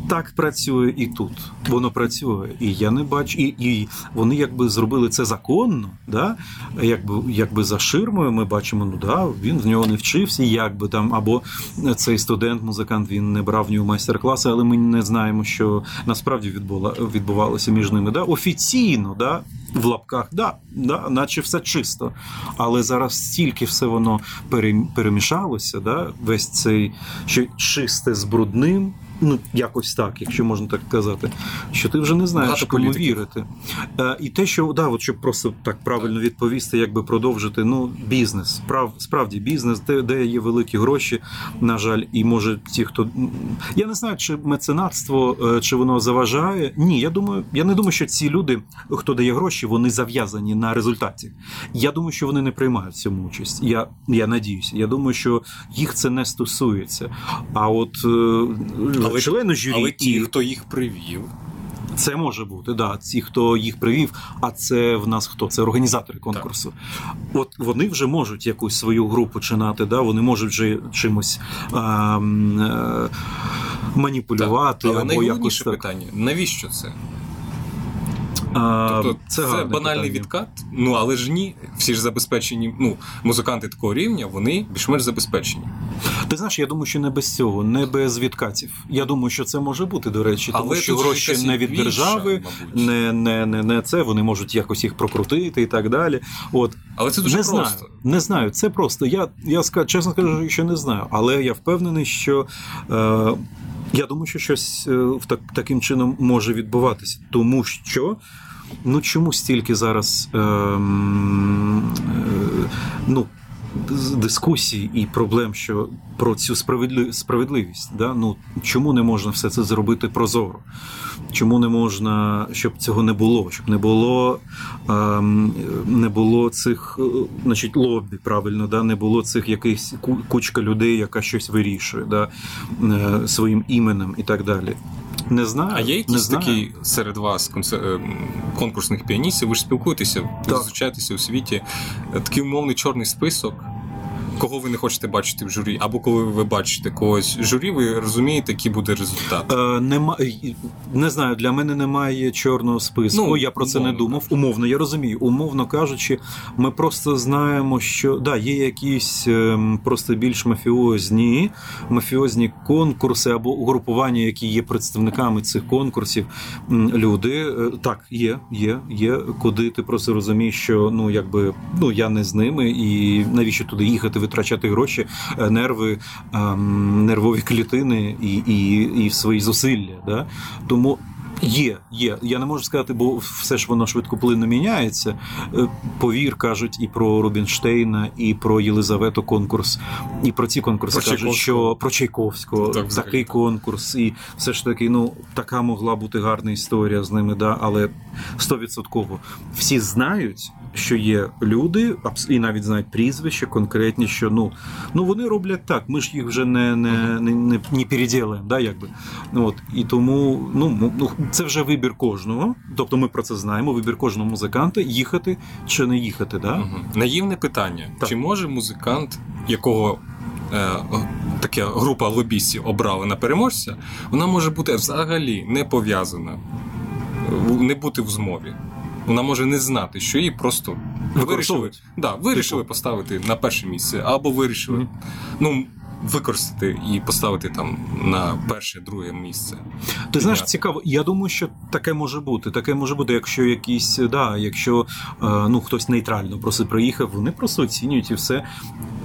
так працює і тут. Воно працює. І я не бачу, і і вони якби зробили це законно, да? якби якби за ширмою ми бачимо, ну да, він в нього не вчився, якби там, або цей студент, музикант він не брав в нього майстер-класи, але ми не знаємо, що насправді відбула, відбувалося між ними. Да? Офіційно, да? в лапках, да, да, наче все чисто. Але зараз стільки все воно перемішалося, да? весь цей що чисте з брудним ну якось так, якщо можна так казати, що ти вже не знаєш, Багато кому політиків. вірити. Е, І те, що да, от щоб просто так правильно відповісти, якби продовжити, ну бізнес, справ, справді бізнес, де, де є великі гроші, на жаль, і може ті, хто я не знаю, чи меценатство, е, чи воно заважає. Ні, я думаю, я не думаю, що ці люди, хто дає гроші, вони зав'язані на результаті. Я думаю, що вони не приймають в цьому участь. Я я надіюся. Я думаю, що їх це не стосується. А от е, але, члени журі, але ті, і... хто їх привів. Це може бути, да. Ті, хто їх привів, а це в нас хто? Це організатори конкурсу. Так. От вони вже можуть якусь свою гру починати, да, вони можуть вже чимось а, а, маніпулювати. Так. Але або якось так. питання: навіщо це? А, тобто це, це банальний питання. відкат. Ну але ж ні, всі ж забезпечені. Ну, музиканти такого рівня, вони більш-менш забезпечені. Ти знаєш, я думаю, що не без цього, не без відкатів. Я думаю, що це може бути, до речі, тому але що гроші не від більша, держави, не не, не, не це. Вони можуть якось їх прокрутити і так далі. От але це дуже не просто. Знаю, не знаю. Це просто. Я я чесно скажу, що не знаю, але я впевнений, що. Е, я думаю, що щось так, таким чином може відбуватися, тому що ну чому стільки зараз е, е, ну, дискусій і проблем, що про цю справедливість, да? ну чому не можна все це зробити прозоро? Чому не можна, щоб цього не було? Щоб не було ем, не було цих, значить, лобі, правильно, да? не було цих якихось кучка людей, яка щось вирішує, да? Е, своїм іменем і так далі. Не знаю. А є якісь такі серед вас конкурсних піаністів? Ви ж спілкуєтеся, ви зустрічаєтеся у світі. Такий умовний чорний список. Кого ви не хочете бачити в журі, або коли ви бачите когось в журі, ви розумієте, який буде результат? Е, нема, Не знаю, для мене немає чорного списку. Ну, я про це не думав. Умовно, я розумію. Умовно кажучи, ми просто знаємо, що да, є якісь ем, просто більш мафіозні мафіозні конкурси або угрупування, які є представниками цих конкурсів. Люди е, так, є, є, є, куди ти просто розумієш, що ну якби ну я не з ними, і навіщо туди їхати? Витрачати гроші, е, нерви, ем, нервові клітини і і, і свої зусилля. Да? Тому. Є, є. Я не можу сказати, бо все ж воно швидкоплинно міняється. Е, повір, кажуть і про Рубінштейна, і про Єлизавету конкурс, і про ці конкурси про кажуть, що про Чайковського так, такий конкурс, і все ж таки, ну така могла бути гарна історія з ними, да, але стовідсотково всі знають, що є люди, і навіть знають прізвища конкретні, що ну ну вони роблять так. Ми ж їх вже не не, не, не, не переділаємо, да, якби. Ну, от, І тому ну, ну, це вже вибір кожного. Тобто ми про це знаємо. Вибір кожного музиканта їхати чи не їхати. Да? Угу. Наївне питання: так. чи може музикант, якого е, Така група лобістів обрали на переможця, вона може бути взагалі не пов'язана, не бути в змові вона може не знати, що її просто вирішили да, вирішили типу. поставити на перше місце, або вирішили mm-hmm. ну, використати і поставити там на перше, друге місце. Ти знаєш, цікаво. Я думаю, що таке може бути. Таке може бути, якщо якісь, да, якщо е, ну хтось нейтрально просто приїхав, вони просто оцінюють і все.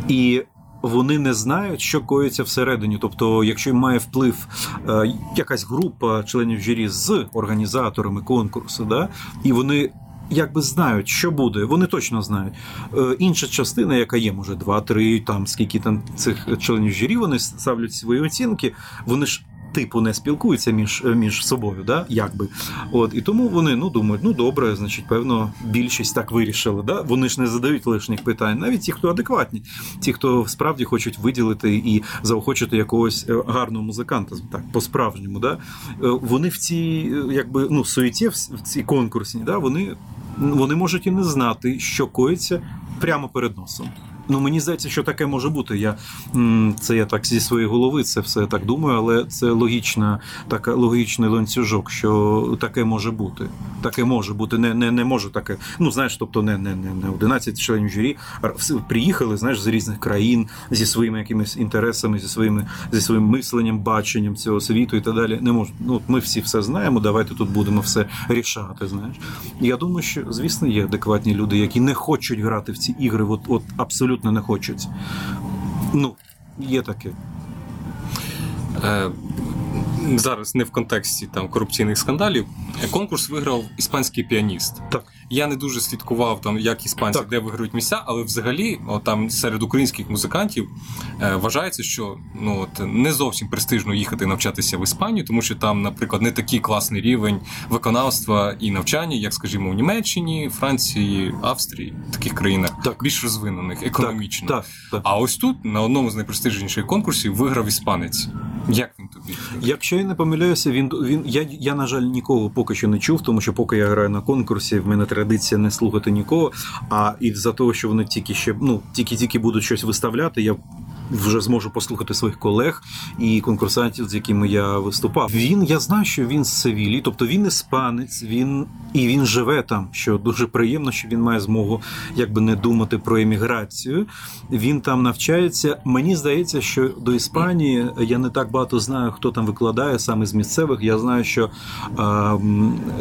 І вони не знають, що коїться всередині. Тобто, якщо має вплив е, якась група членів журі з організаторами конкурсу, да, і вони. Якби знають, що буде, вони точно знають. Е, інша частина, яка є, може, два-три, там скільки там цих членів журі, вони ставлять свої оцінки. Вони ж типу не спілкуються між між собою, да? якби. От, І тому вони ну, думають, ну добре, значить, певно, більшість так вирішили. Да? Вони ж не задають лишніх питань, навіть ті, хто адекватні, ті, хто справді хочуть виділити і заохочити якогось е, гарного музиканта, так, по-справжньому. Да? Е, вони в цій якби, ну, суеті, в цій конкурсі, да? вони, вони можуть і не знати, що коїться прямо перед носом. Ну мені здається, що таке може бути. Я це я так зі своєї голови це все так думаю, але це логічна, така логічний ланцюжок, що таке може бути. Таке може бути. Не не, не може таке. Ну знаєш, тобто не не, не, не 11 членів журі приїхали, знаєш, з різних країн зі своїми якимись інтересами, зі своїми зі своїм мисленням, баченням цього світу і так далі. Не може. Ну ми всі все знаємо. Давайте тут будемо все рішати. Знаєш, я думаю, що звісно є адекватні люди, які не хочуть грати в ці ігри. От, от абсолютно абсолютно не хочуть. Ну, є таке. Е, Зараз не в контексті там корупційних скандалів. Конкурс виграв іспанський піаніст. Так. Я не дуже слідкував там, як іспанці так. де виграють місця, але взагалі, о, там серед українських музикантів е, вважається, що ну от не зовсім престижно їхати навчатися в Іспанію, тому що там, наприклад, не такий класний рівень виконавства і навчання, як, скажімо, у Німеччині, Франції, Австрії, таких країнах так. більш розвинених економічно. Так, так, А ось тут на одному з найпрестижніших конкурсів виграв іспанець. Як він тобі? Якщо я не помиляюся, він він я, я на жаль нікого поки що не чув, тому що поки я граю на конкурсі, в мене традиція не слухати нікого. А і за того, що вони тільки ще ну тільки-тільки будуть щось виставляти, я вже зможу послухати своїх колег і конкурсантів, з якими я виступав. Він я знаю, що він з Севілі, тобто він іспанець, він і він живе там. Що дуже приємно, що він має змогу якби не думати про еміграцію. Він там навчається. Мені здається, що до Іспанії я не так багато знаю, хто там викладає саме з місцевих. Я знаю, що а,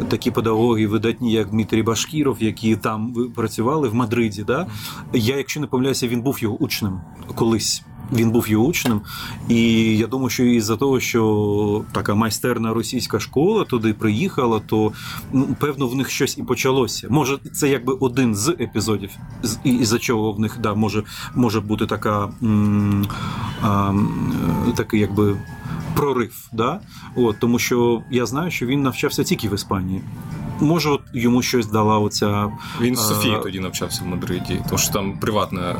такі педагоги видатні, як Дмитрій Башкіров, які там працювали в Мадриді. Да? Я, якщо не помиляюся, він був його учнем колись. Він був його учнем, і я думаю, що із-за того, що така майстерна російська школа туди приїхала, то ну, певно в них щось і почалося. Може, це якби один з епізодів, і за чого в них да, може може бути така а, такий якби прорив. Да? От, Тому що я знаю, що він навчався тільки в Іспанії. Може, от йому щось дала оця. Він в Софії тоді навчався в Мадриді, тому що там приватна.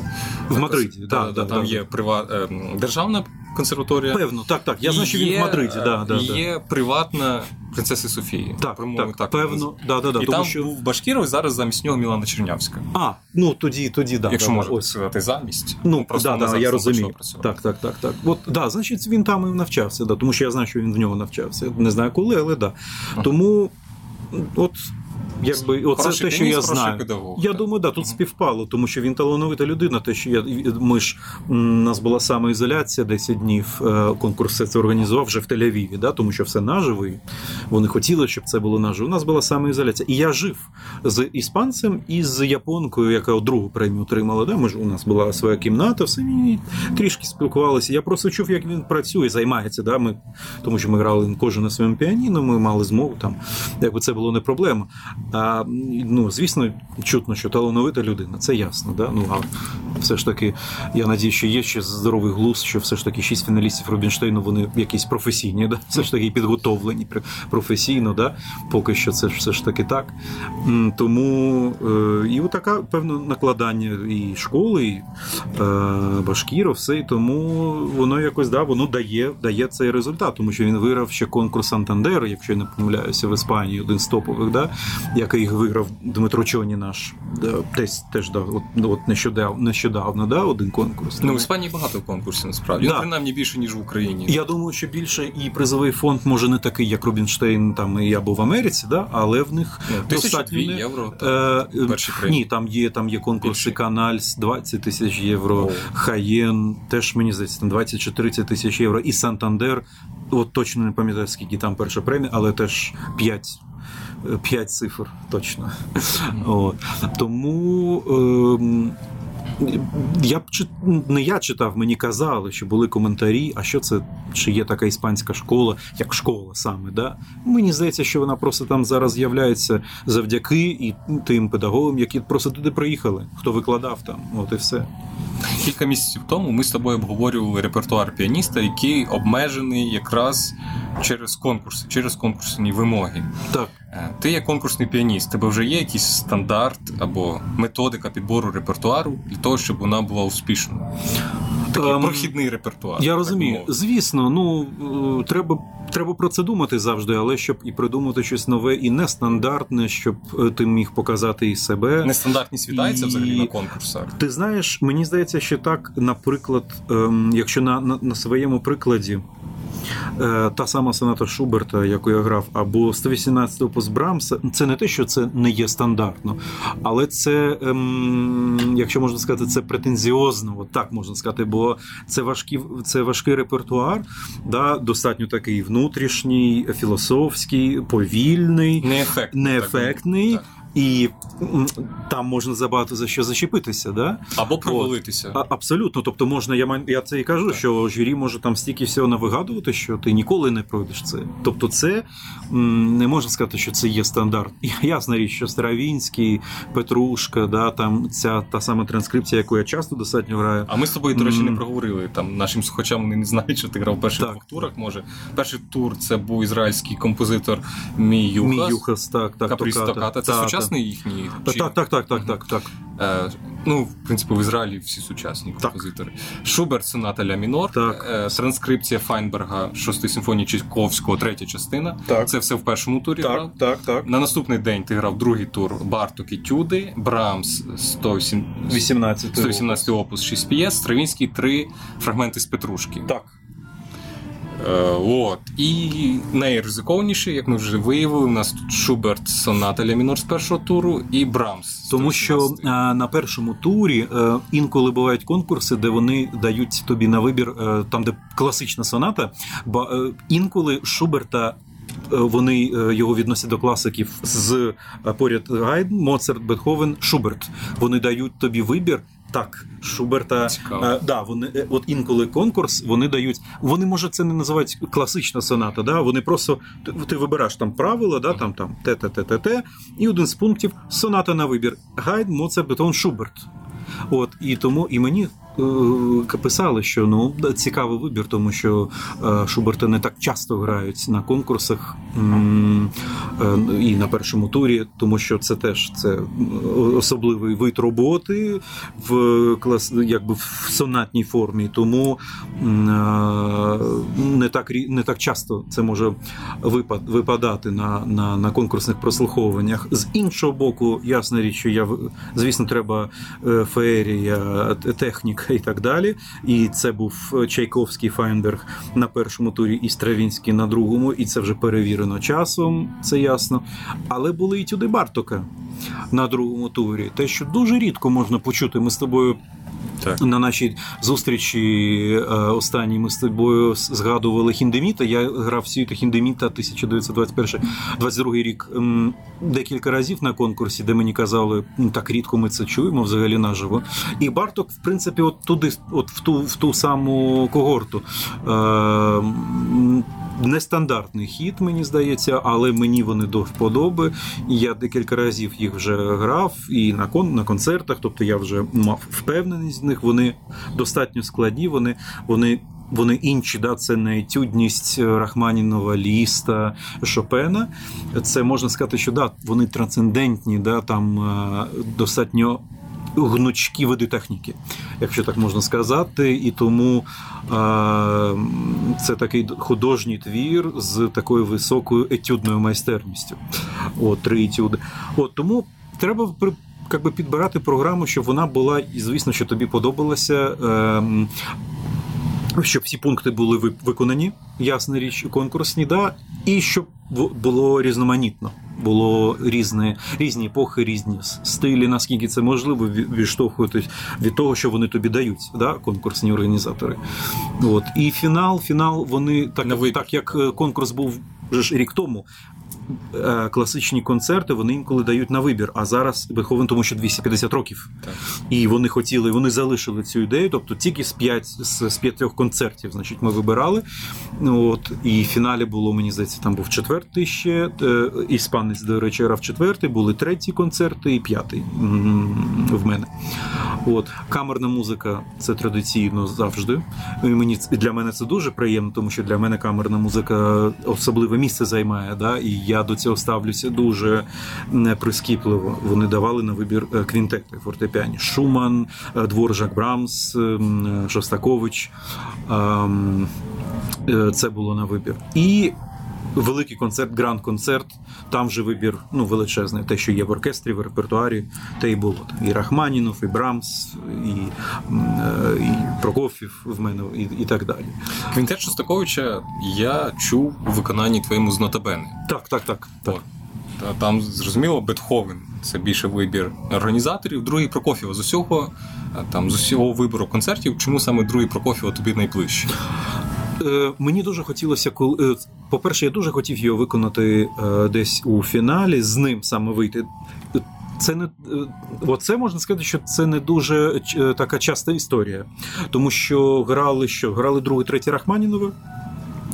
В Мадриді, да, да, да, там є приват... Ем, державна консерваторія. Певно, так, так. Я знаю, що він в Мадриді. Да, да, Є приватна принцеси Софії. Так, так, так, певно. Да, да, да, І тому, там що... був Башкіров, зараз замість нього Мілана Чернявська. А, ну тоді, тоді, да. Якщо да, можна ось. сказати, замість. Ну, просто да, да, я розумію. Так, так, так, так. От, да, значить, він там і навчався, да, тому що я знаю, що він в нього навчався. Не знаю коли, але да. Тому, от Якби оце те, що я знаю. Педагог, я так. думаю, да, тут співпало, тому що він талановита людина. Те, що я ми ж у нас була самоізоляція 10 днів. Е, конкурс це організував вже в Тель-Авіві, да, тому що все наживо. і Вони хотіли, щоб це було наживо. У нас була самоізоляція. І я жив з іспанцем і з японкою, яка другу премію отримала. Да? Ми ж у нас була своя кімната, все і трішки спілкувалися. Я просто чув, як він працює, займається. Да? Ми, Тому що ми грали кожен на своєму піаніно, ми мали змогу там, якби це було не проблема. А, ну, Звісно, чутно, що талановита людина, це ясно. Да? Ну, а все ж таки, я надію, що є ще здоровий глузд, що все ж таки шість фіналістів Рубінштейну, вони якісь професійні, да? все ж таки підготовлені професійно, да? поки що це все ж таки так. Тому е, і така певне накладання і школи, і е, Башкіров, все, і тому воно якось да, воно дає дає цей результат, тому що він виграв ще конкурс Сантандер, якщо я не помиляюся, в Іспанії один з топових. Да? Який виграв Дмитро Чоні наш теж теж да, от, от нещодавно нещодавно да, один конкурс. Ну в Іспанії багато конкурсів насправді. Да. принаймні більше ніж в Україні. Я думаю, що більше і призовий фонд може не такий, як Рубінштейн там і або в Америці, да, але в них ну, достатньо євро. Та, е, ні, там є там є конкурси Канальс 20 тисяч євро, Хаєн теж мені здається, там 20 чи 30 тисяч євро, і Сантандер. От точно не пам'ятаю, скільки там перша премія, але теж 5 П'ять цифр точно. От. Тому. Е, Я не я читав, мені казали, що були коментарі. А що це? Чи є така іспанська школа, як школа саме? Да? Мені здається, що вона просто там зараз з'являється завдяки і тим педагогам, які просто туди приїхали, хто викладав там. От і все. Кілька місяців тому ми з тобою обговорювали репертуар піаніста, який обмежений якраз через конкурси, через конкурсні вимоги. Так. Е, ти як конкурсний піаніст, тебе вже є якийсь стандарт або методика підбору репертуару для того, щоб вона була успішною. Такий um, прохідний репертуар. Я розумію. Звісно, ну е, треба треба про це думати завжди, але щоб і придумати щось нове і нестандартне, щоб е, ти міг показати і себе. Нестандартність вітається і... взагалі на конкурсах. Ти знаєш, мені здається, що так, наприклад, ем, якщо на, на, на своєму прикладі. Е, та сама соната Шуберта, яку я грав, або 118 опус Брамса, це не те, що це не є стандартно, але це, ем, якщо можна сказати, це претензіозно, от так можна сказати, бо це важкі, це важкий репертуар, да, достатньо такий внутрішній, філософський, повільний, неефектний. неефектний. Так і там можна забагато за що зачепитися, да? або провалитися. А, абсолютно. Тобто, можна, я я це і кажу, так. що журі може там стільки всього навигадувати, що ти ніколи не пройдеш це. Тобто, це не можна сказати, що це є стандарт. Ясна річ, що Старовінський, Петрушка, да, там ця та сама транскрипція, яку я часто достатньо граю. А ми з тобою, до речі, не проговорили. Там нашим слухачам вони не знають, що ти грав в перших двох турах. Може, перший тур це був ізраїльський композитор Мій Юхас. Мій Юхас, так, так. Капріс Токата. Це сучасний сучасний їхній? Чи... Так, так, так, так, так, так. Е, ну, в принципі, в Ізраїлі всі сучасні композитори. Шуберт, соната ля мінор, так. Е, транскрипція Файнберга, шостої симфонії Чайковського, третя частина. Так. Це все в першому турі. Так, грав. так, так. На наступний день ти грав другий тур Барток і Тюди, Брамс 118 118 опус 6 п'єс, Стравінський 3 фрагменти з Петрушки. Так. Е, от. І найризикованіше, як ми вже виявили, у нас тут Шуберт Соната Ля мінор з першого туру і Брамс. Тому що а, на першому турі а, е, інколи бувають конкурси, де вони дають тобі на вибір, а, е, там, де класична соната, бо інколи Шуберта. Вони його відносять до класиків з поряд Гайден, Моцарт, Бетховен, Шуберт. Вони дають тобі вибір, так, Шуберта Е, да, вони е, от інколи конкурс вони дають. Вони може це не називають класична соната. Да, вони просто ти, ти вибираєш там правила, да, там там те, те, те, те, те, і один з пунктів соната на вибір. Гайдн, Моцарт, Бетховен, Шуберт. От і тому і мені писали, що ну цікавий вибір, тому що е, Шуберта не так часто грають на конкурсах е, і на першому турі, тому що це теж це особливий вид роботи в клас, якби в сонатній формі. Тому не так не так часто це може випадати на на, на конкурсних прослуховуваннях. З іншого боку, ясна річ, що я звісно, треба феерія, техніка і так далі. І це був Чайковський Файнберг на першому турі і Стравінський на другому, і це вже перевірено часом, це ясно. Але були і тюди Бартока на другому турі. Те, що дуже рідко можна почути, ми з тобою так. На нашій зустрічі е, останній ми з тобою згадували Хіндеміта. Я грав світу Хіндеміта 1921-22 рік декілька разів на конкурсі, де мені казали, так рідко ми це чуємо взагалі наживо. І Барток, в принципі, от туди, от в ту в ту саму когорту. Е, нестандартний хід, мені здається, але мені вони до вподоби. Я декілька разів їх вже грав і на кон на концертах, тобто я вже мав впевненість в них. Вони достатньо складні. Вони вони. Вони інші, да, це не етюдність Рахманінова, Ліста, Шопена. Це можна сказати, що да, вони трансцендентні, да, там е, достатньо гнучкі види техніки, якщо так можна сказати. І тому а, це такий художній твір з такою високою етюдною майстерністю. От, три етюди. От тому треба якби, підбирати програму, щоб вона була, і звісно, що тобі подобалася. Е, щоб всі пункти були виконані, ясна річ, конкурсні, да, і щоб було різноманітно було різні різні епохи, різні стилі, наскільки це можливо, відштовхуватись від того, що вони тобі дають, да, конкурсні організатори. От. І фінал, фінал, вони так, так як е, конкурс був вже ж рік тому. Е, класичні концерти вони інколи дають на вибір. А зараз Бетховен, тому що 250 років. Так. І вони хотіли, вони залишили цю ідею. Тобто тільки з п'ять з, п'ятьох концертів, значить, ми вибирали. От і в фіналі було, мені здається, там був четвертий ще. е, Іспанець, до речі, грав четвертий, були треті концерти і п'ятий в мене. От камерна музика це традиційно завжди. І мені для мене це дуже приємно, тому що для мене камерна музика особливе місце займає. Да? І я до цього ставлюся дуже м, прискіпливо. Вони давали на вибір е, квінтети фортепіані. Шуман, е, Дворжак Брамс, Шостакович. Ем, е, Це було на вибір. І великий концерт, гранд-концерт. Там же вибір ну, величезний. Те, що є в оркестрі, в репертуарі, те і було. І Рахманінов, і Брамс, і, е, і Прокофів в мене, і, і так далі. Квінтет Шостаковича я чув у виконанні твоєму з нотабени. Так, так, так. так. От. Там зрозуміло Бетховен це більше вибір організаторів. Другий Прокофєва з усього е, там з усього вибору концертів. Чому саме другий Прокофєва тобі найближче? Мені дуже хотілося, коли. е, По-перше, я дуже хотів його виконати е, десь у фіналі, з ним саме вийти. Це не оце можна сказати, що це не дуже така часта історія, тому що грали що? Грали другий, третій Рахманінове,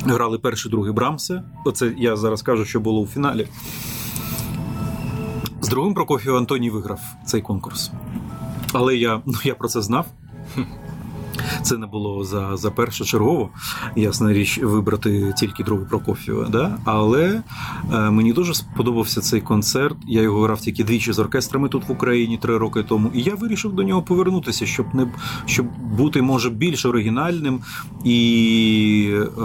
грали перший, другий Брамсе. Оце я зараз кажу, що було у фіналі. З другим Прокоф'єв Антоній виграв цей конкурс. Але я, ну, я про це знав. Це не було за, за першочергово, ясна річ, вибрати тільки другу Прокоф'єва. Да? Але е, мені дуже сподобався цей концерт. Я його грав тільки двічі з оркестрами тут в Україні три роки тому. І я вирішив до нього повернутися, щоб не щоб бути може більш оригінальним. І е,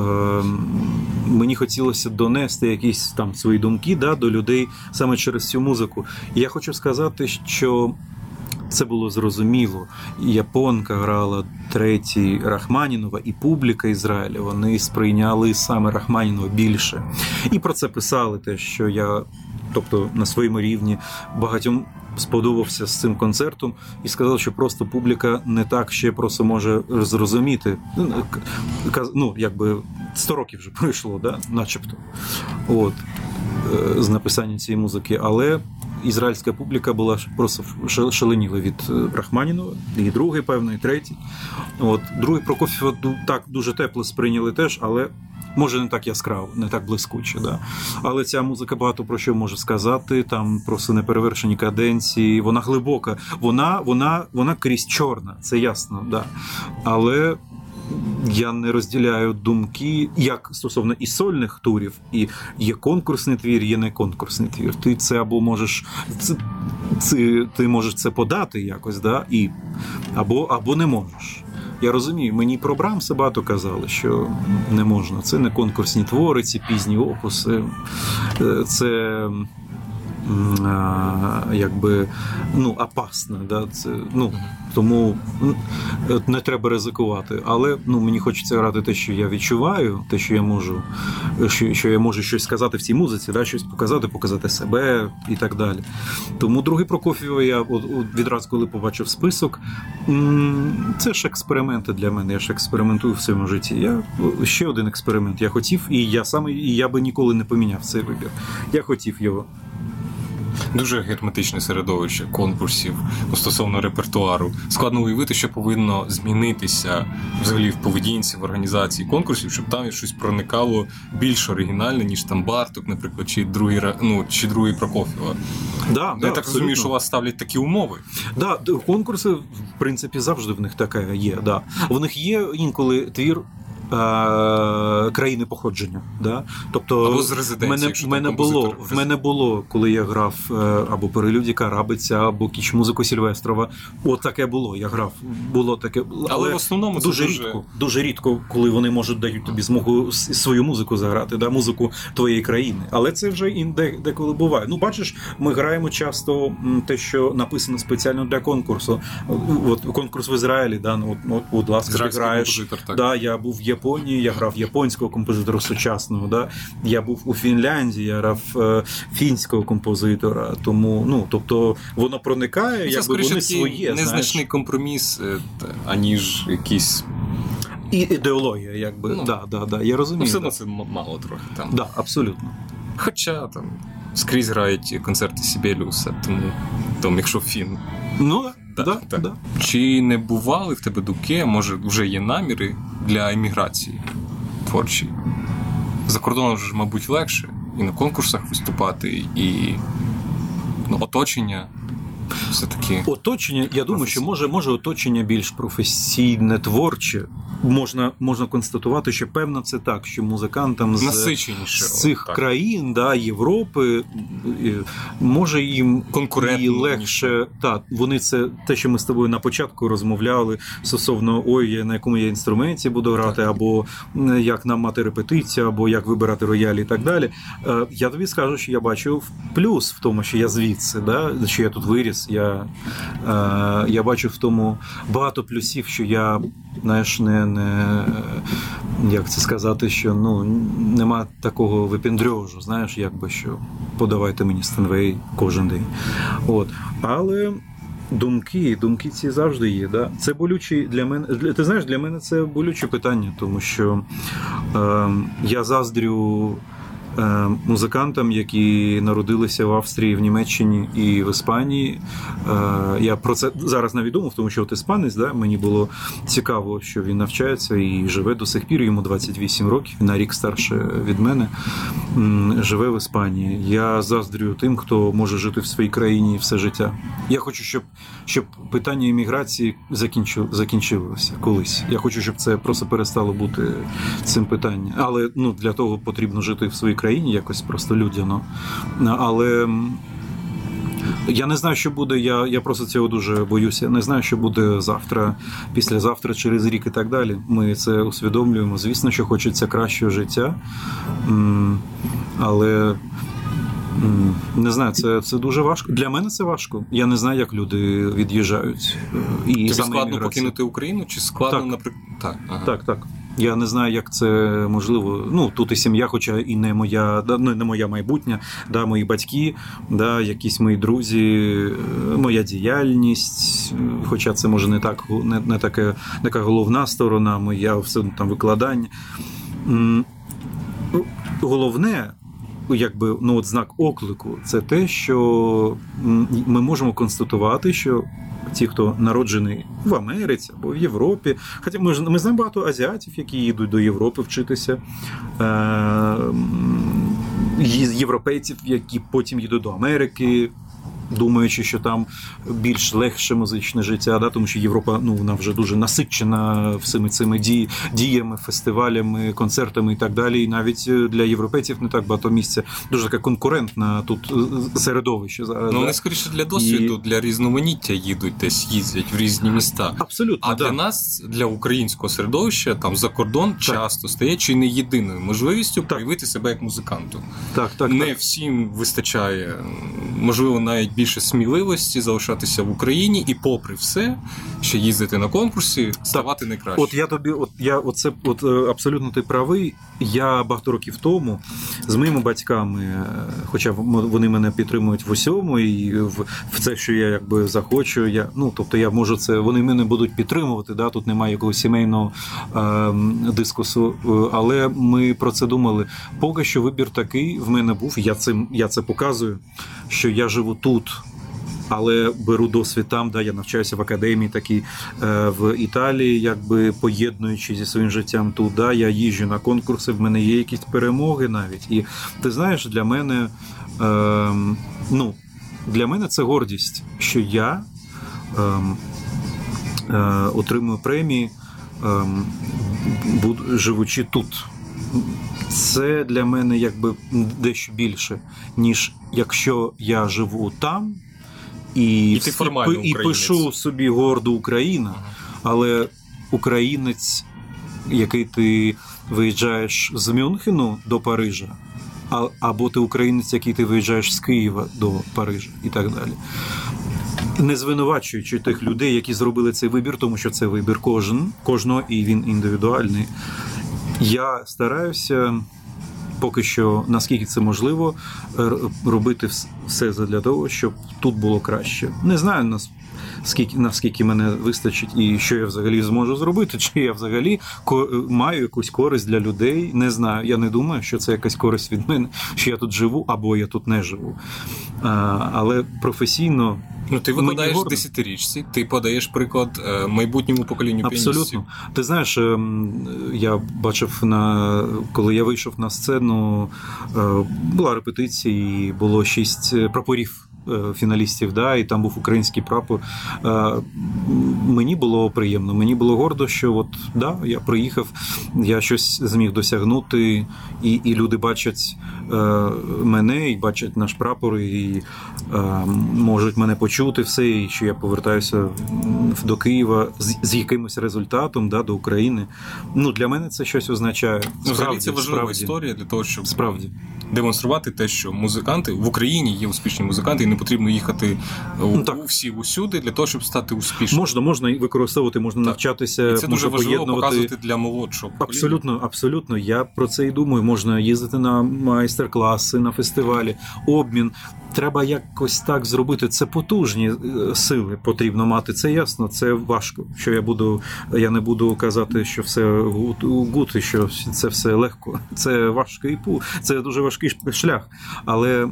мені хотілося донести якісь там свої думки да, до людей саме через цю музику. І я хочу сказати, що. Це було зрозуміло. Японка грала третій Рахманінова, і публіка Ізраїля вони сприйняли саме Рахманінова більше. І про це писали те, що я, тобто на своєму рівні, багатьом сподобався з цим концертом і сказав, що просто публіка не так ще просто може зрозуміти. Ну, Ну, якби 100 років вже пройшло, да? начебто. От е, з написання цієї музики, але ізраїльська публіка була просто шаленіла від е, Рахманінова, і другий, певно, і третій. От другий Прокоф'єва так дуже тепло сприйняли теж, але. Може, не так яскраво, не так блискуче, да. Але ця музика багато про що може сказати. Там просто неперевершені каденції, вона глибока, вона, вона, вона крізь чорна, це ясно, да. Але я не розділяю думки як стосовно і сольних турів, і є конкурсний твір, є не конкурсний твір. Ти це або можеш це, це, ти можеш це подати якось, да, і, або, або не можеш. Я розумію, мені про Брамса багато казали, що не можна. Це не конкурсні твори, ці пізні опуси. Е, Це якби ну, опасно. Да? Це, ну, тому е, не треба ризикувати. Але ну, мені хочеться грати те, що я відчуваю, те, що я можу, що, що я можу щось сказати в цій музиці, да? щось показати, показати себе і так далі. Тому другий Прокоф'єва я от, от відразу, коли побачив список, це ж експерименти для мене. Я ж експериментую в своєму житті. Я ще один експеримент я хотів, і я саме і я би ніколи не поміняв цей вибір. Я хотів його. Дуже герметичне середовище конкурсів ну, стосовно репертуару. Складно уявити, що повинно змінитися взагалі в поведінці, в організації конкурсів, щоб там щось проникало більш оригінальне, ніж там Барток, наприклад, чи другий ну, чи другий Прокоф'єва. Да, Я так розумію, що у вас ставлять такі умови. Да, конкурси, в принципі, завжди в них таке є. Да. В них є інколи твір. Е, Країни походження, да? тобто Або з мене, мене було в мене було, коли я грав е, або перелюдіка Рабиця, або кіч музику Сільвестрова. От таке було. Я грав. Було таке, але, Але в основному це дуже дуже- рідко. Дуже рідко, коли вони можуть дають тобі змогу свою музику заграти, да, музику твоєї країни. Але це вже і де, деколи буває. Ну, бачиш, ми граємо часто те, що написано спеціально для конкурсу. От конкурс в Ізраїлі, да, ну, от, от, будь ласка, ти граєш. Да, я був в Японії, я грав японського композитора сучасного. Да? Я був у Фінляндії, я грав е, фінського композитора. Тому, ну, тобто, воно проникає, Це якби скоріше вони своє. знаєш. незначний компроміс, е, аніж якийсь. І ідеологія, якби. Ну. да, да, да, я Ну, розумію. все одно це мало трохи там. Да, абсолютно. Хоча там скрізь грають концерти Сібеліуса, тому там, якщо фін. Ну, Да, да, так. да. Чи не бували в тебе думки, може вже є наміри для еміграції творчої? За кордоном ж, мабуть, легше і на конкурсах виступати, і ну, оточення все-таки. Оточення, я думаю, що може, може оточення більш професійне, творче. Можна, можна констатувати, що певно це так, що музикантам з, з цих так. країн, да, Європи, може їм і легше. Так, вони це те, що ми з тобою на початку розмовляли стосовно ой, я- на якому я інструменті буду грати, або м, як нам мати репетицію, або як вибирати роялі і так далі. Е, Я тобі скажу, що я бачу плюс в тому, що я звідси, да, що я тут виріс. Я, е, я бачу в тому багато плюсів, що я знаєш, не, не як це сказати, що ну нема такого випіндрьожу, знаєш, якби що подавайте мені Стенвей кожен день. От. Але. Думки, думки ці завжди є. Да? Це болючі для мене. Ти знаєш, для мене це болюче питання, тому що е, я заздрю музикантам, які народилися в Австрії, в Німеччині і в Іспанії. Е, я про це зараз навіть думав, тому що от іспанець, да, мені було цікаво, що він навчається і живе до сих пір. Йому 28 років, на рік старше від мене. Живе в Іспанії. Я заздрю тим, хто може жити в своїй країні все життя. Я хочу, щоб, щоб питання імміграції закінчилося колись. Я хочу, щоб це просто перестало бути цим питанням. Але ну, для того потрібно жити в своїй країні якось просто людяно. Але. я не знаю, що буде. Я, я просто цього дуже боюся. Не знаю, що буде завтра, післязавтра, через рік і так далі. Ми це усвідомлюємо. Звісно, що хочеться кращого життя. Але не знаю, це, це дуже важко. Для мене це важко. Я не знаю, як люди від'їжджають. Е, І Тобі складно імміграція. покинути Україну, чи складно, наприклад. Так, ага. Так, так. Я не знаю, як це можливо. Ну тут і сім'я, хоча і не моя, да, ну, не моя майбутня, да, мої батьки, да, якісь мої друзі, е, моя діяльність. е, Хоча це може не так, не, не таке, така головна сторона, моя все там викладання. Ну, Головне, якби ну от знак оклику, це те, що ми можемо констатувати, що ті, хто народжений в Америці або в Європі, хоча ми ж ми знаємо багато азіатів, які їдуть до Європи вчитися. Е, європейців, які потім їдуть до Америки. Думаючи, що там більш легше музичне життя, да, тому що Європа ну вона вже дуже насичена всіми цими дій, діями, фестивалями, концертами і так далі. І навіть е, для європейців не так багато місця. Дуже таке конкурентне тут е, середовище зараз. Ну, вони скоріше для досвіду, для різноманіття їдуть десь їздять в різні міста. Абсолютно, А да. для нас, для українського середовища, там за кордон часто стає чи не єдиною можливістю проявити себе як музиканту. так, так, не так. всім вистачає, можливо, навіть більше сміливості залишатися в Україні і, попри все, ще їздити на конкурси, ставати не краще. От я тобі, от я оце, от е, абсолютно ти правий. Я багато років тому з моїми батьками, е, хоча вони мене підтримують в усьому, і в, в це, що я якби захочу, я ну тобто я можу це, вони мене будуть підтримувати. Да, тут немає якогось сімейного е, дискусу. Але ми про це думали. Поки що вибір такий в мене був. Я цим я це показую, що я живу тут. Але беру досвід там, да, я навчаюся в академії такій е, в Італії, якби поєднуючи зі своїм життям тут. Я їжджу на конкурси, в мене є якісь перемоги навіть. І ти знаєш, для мене е, ну, для мене це гордість, що я е, е, отримую премії, е, буд- живучи тут. Це для мене якби дещо більше, ніж якщо я живу там і, І ти формально і, і пишу собі гордо Україна, але українець, який ти виїжджаєш з Мюнхену до Парижа, а, або ти українець, який ти виїжджаєш з Києва до Парижа, і так далі. Не звинувачуючи тих людей, які зробили цей вибір, тому що це вибір кожен, кожного, і він індивідуальний. Я стараюся поки що, наскільки це можливо, робити все для того, щоб тут було краще. Не знаю нас. Скільки наскільки мене вистачить, і що я взагалі зможу зробити, чи я взагалі маю якусь користь для людей? Не знаю. Я не думаю, що це якась користь від мене, що я тут живу або я тут не живу. А, Але професійно Ну, ти викладаєш десятирічці, ти подаєш приклад е, майбутньому поколінню Абсолютно. піаністів. Ти знаєш, ем, я бачив на коли я вийшов на сцену, е, була репетиція, і було шість прапорів Е, фіналістів, да, і там був український прапор. Е, мені було приємно, мені було гордо, що от да, я приїхав, я щось зміг досягнути, і і люди бачать е, мене, і бачать наш прапор, і можуть мене почути все, і що я повертаюся до Києва з, з якимось результатом да, до України. Ну Для мене це щось означає. Ну, Взагалі це важлива справді. історія для того, щоб справді демонструвати те, що музиканти в Україні є успішні музиканти, і не потрібно їхати у, ну, так. всі усюди для того, щоб стати успішним. Можна, можна використовувати, можна так. навчатися. І Це дуже важливо показувати для молодшого. Абсолютно, абсолютно. Я про це і думаю. Можна їздити на майстер-класи, на фестивалі, обмін треба якось так зробити. Це потужні е, сили потрібно мати. Це ясно, це важко. Що я буду, я не буду казати, що все good, що це все легко. Це важкий пу, це дуже важкий шлях. Але е,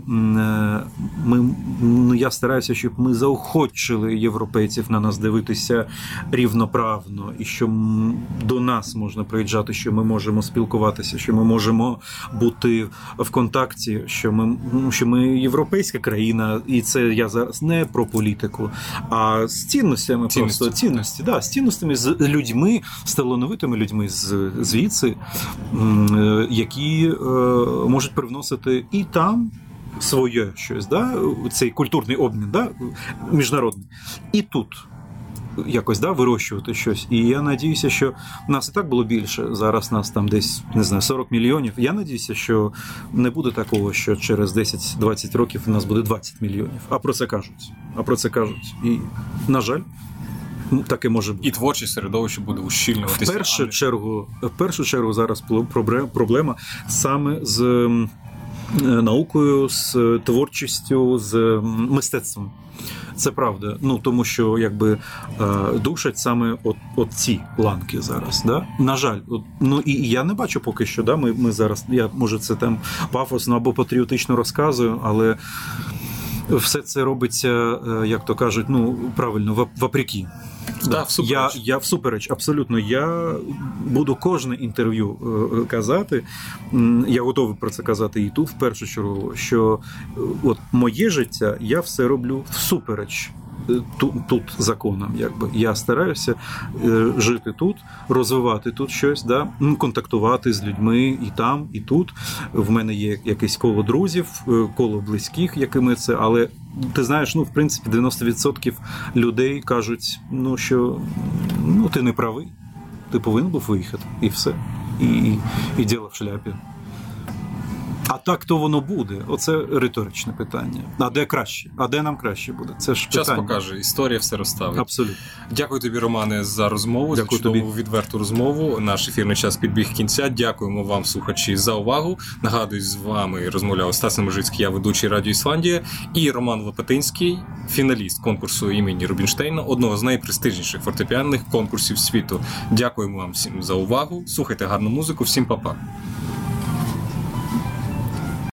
ми ну я стараюся, щоб ми заохочили європейців на нас дивитися рівноправно, і що до нас можна приїжджати, що ми можемо спілкуватися, що ми можемо бути в контакті, що ми що ми європейська країна, і це я зараз не про політику, а з цінностями цінності. просто цінності, да, з цінностями з людьми, з талановитими людьми з звідси, які е, можуть привносити і там. Своє щось, да, цей культурний обмін, да, міжнародний, і тут якось да, вирощувати щось. І я надіюся, що нас і так було більше. Зараз нас там десь не знаю 40 мільйонів. Я надіюся, що не буде такого, що через 10-20 років у нас буде 20 мільйонів. А про це кажуть. А про це кажуть. І на жаль. Таке може бути. І творче середовище буде ущільнюватися. В першу чергу, в першу чергу зараз проблема саме з наукою, з творчістю, з мистецтвом. Це правда. Ну тому що якби е, душать саме от, от ці ланки зараз. Да? На жаль, от, ну і я не бачу поки що. Да, Ми ми зараз. Я може це там пафосно або патріотично розказую, але все це робиться, е, як то кажуть, ну правильно, вопреки. Да, я я всупереч, абсолютно. Я буду кожне інтерв'ю е, казати. Я готовий про це казати і тут в першу чергу. Що е, от моє життя я все роблю всупереч тут тут законом. Якби я стараюся е, жити тут, розвивати тут щось, да контактувати з людьми і там, і тут. В мене є якесь коло друзів, е, коло близьких, якими це, але. Ти знаєш, ну в принципі 90% людей кажуть, ну що ну ти не правий, ти повинен був виїхати, і все. І і, і діло в шляпі. А так то воно буде. Оце риторичне питання. А де краще? А де нам краще буде? Це ж час питання. покаже. Історія все розставить. Абсолютно. Дякую тобі, Романе, за розмову. Дякую за чудову тобі. відверту розмову. Наш ефірний час підбіг кінця. Дякуємо вам, слухачі, за увагу. Нагадую, з вами розмовляв Стас Межицький, я ведучий радіо Ісландія, і Роман Лопатинський, фіналіст конкурсу імені Рубінштейна, одного з найпрестижніших фортепіанних конкурсів світу. Дякуємо вам всім за увагу. Слухайте гарну музику. Всім па-па.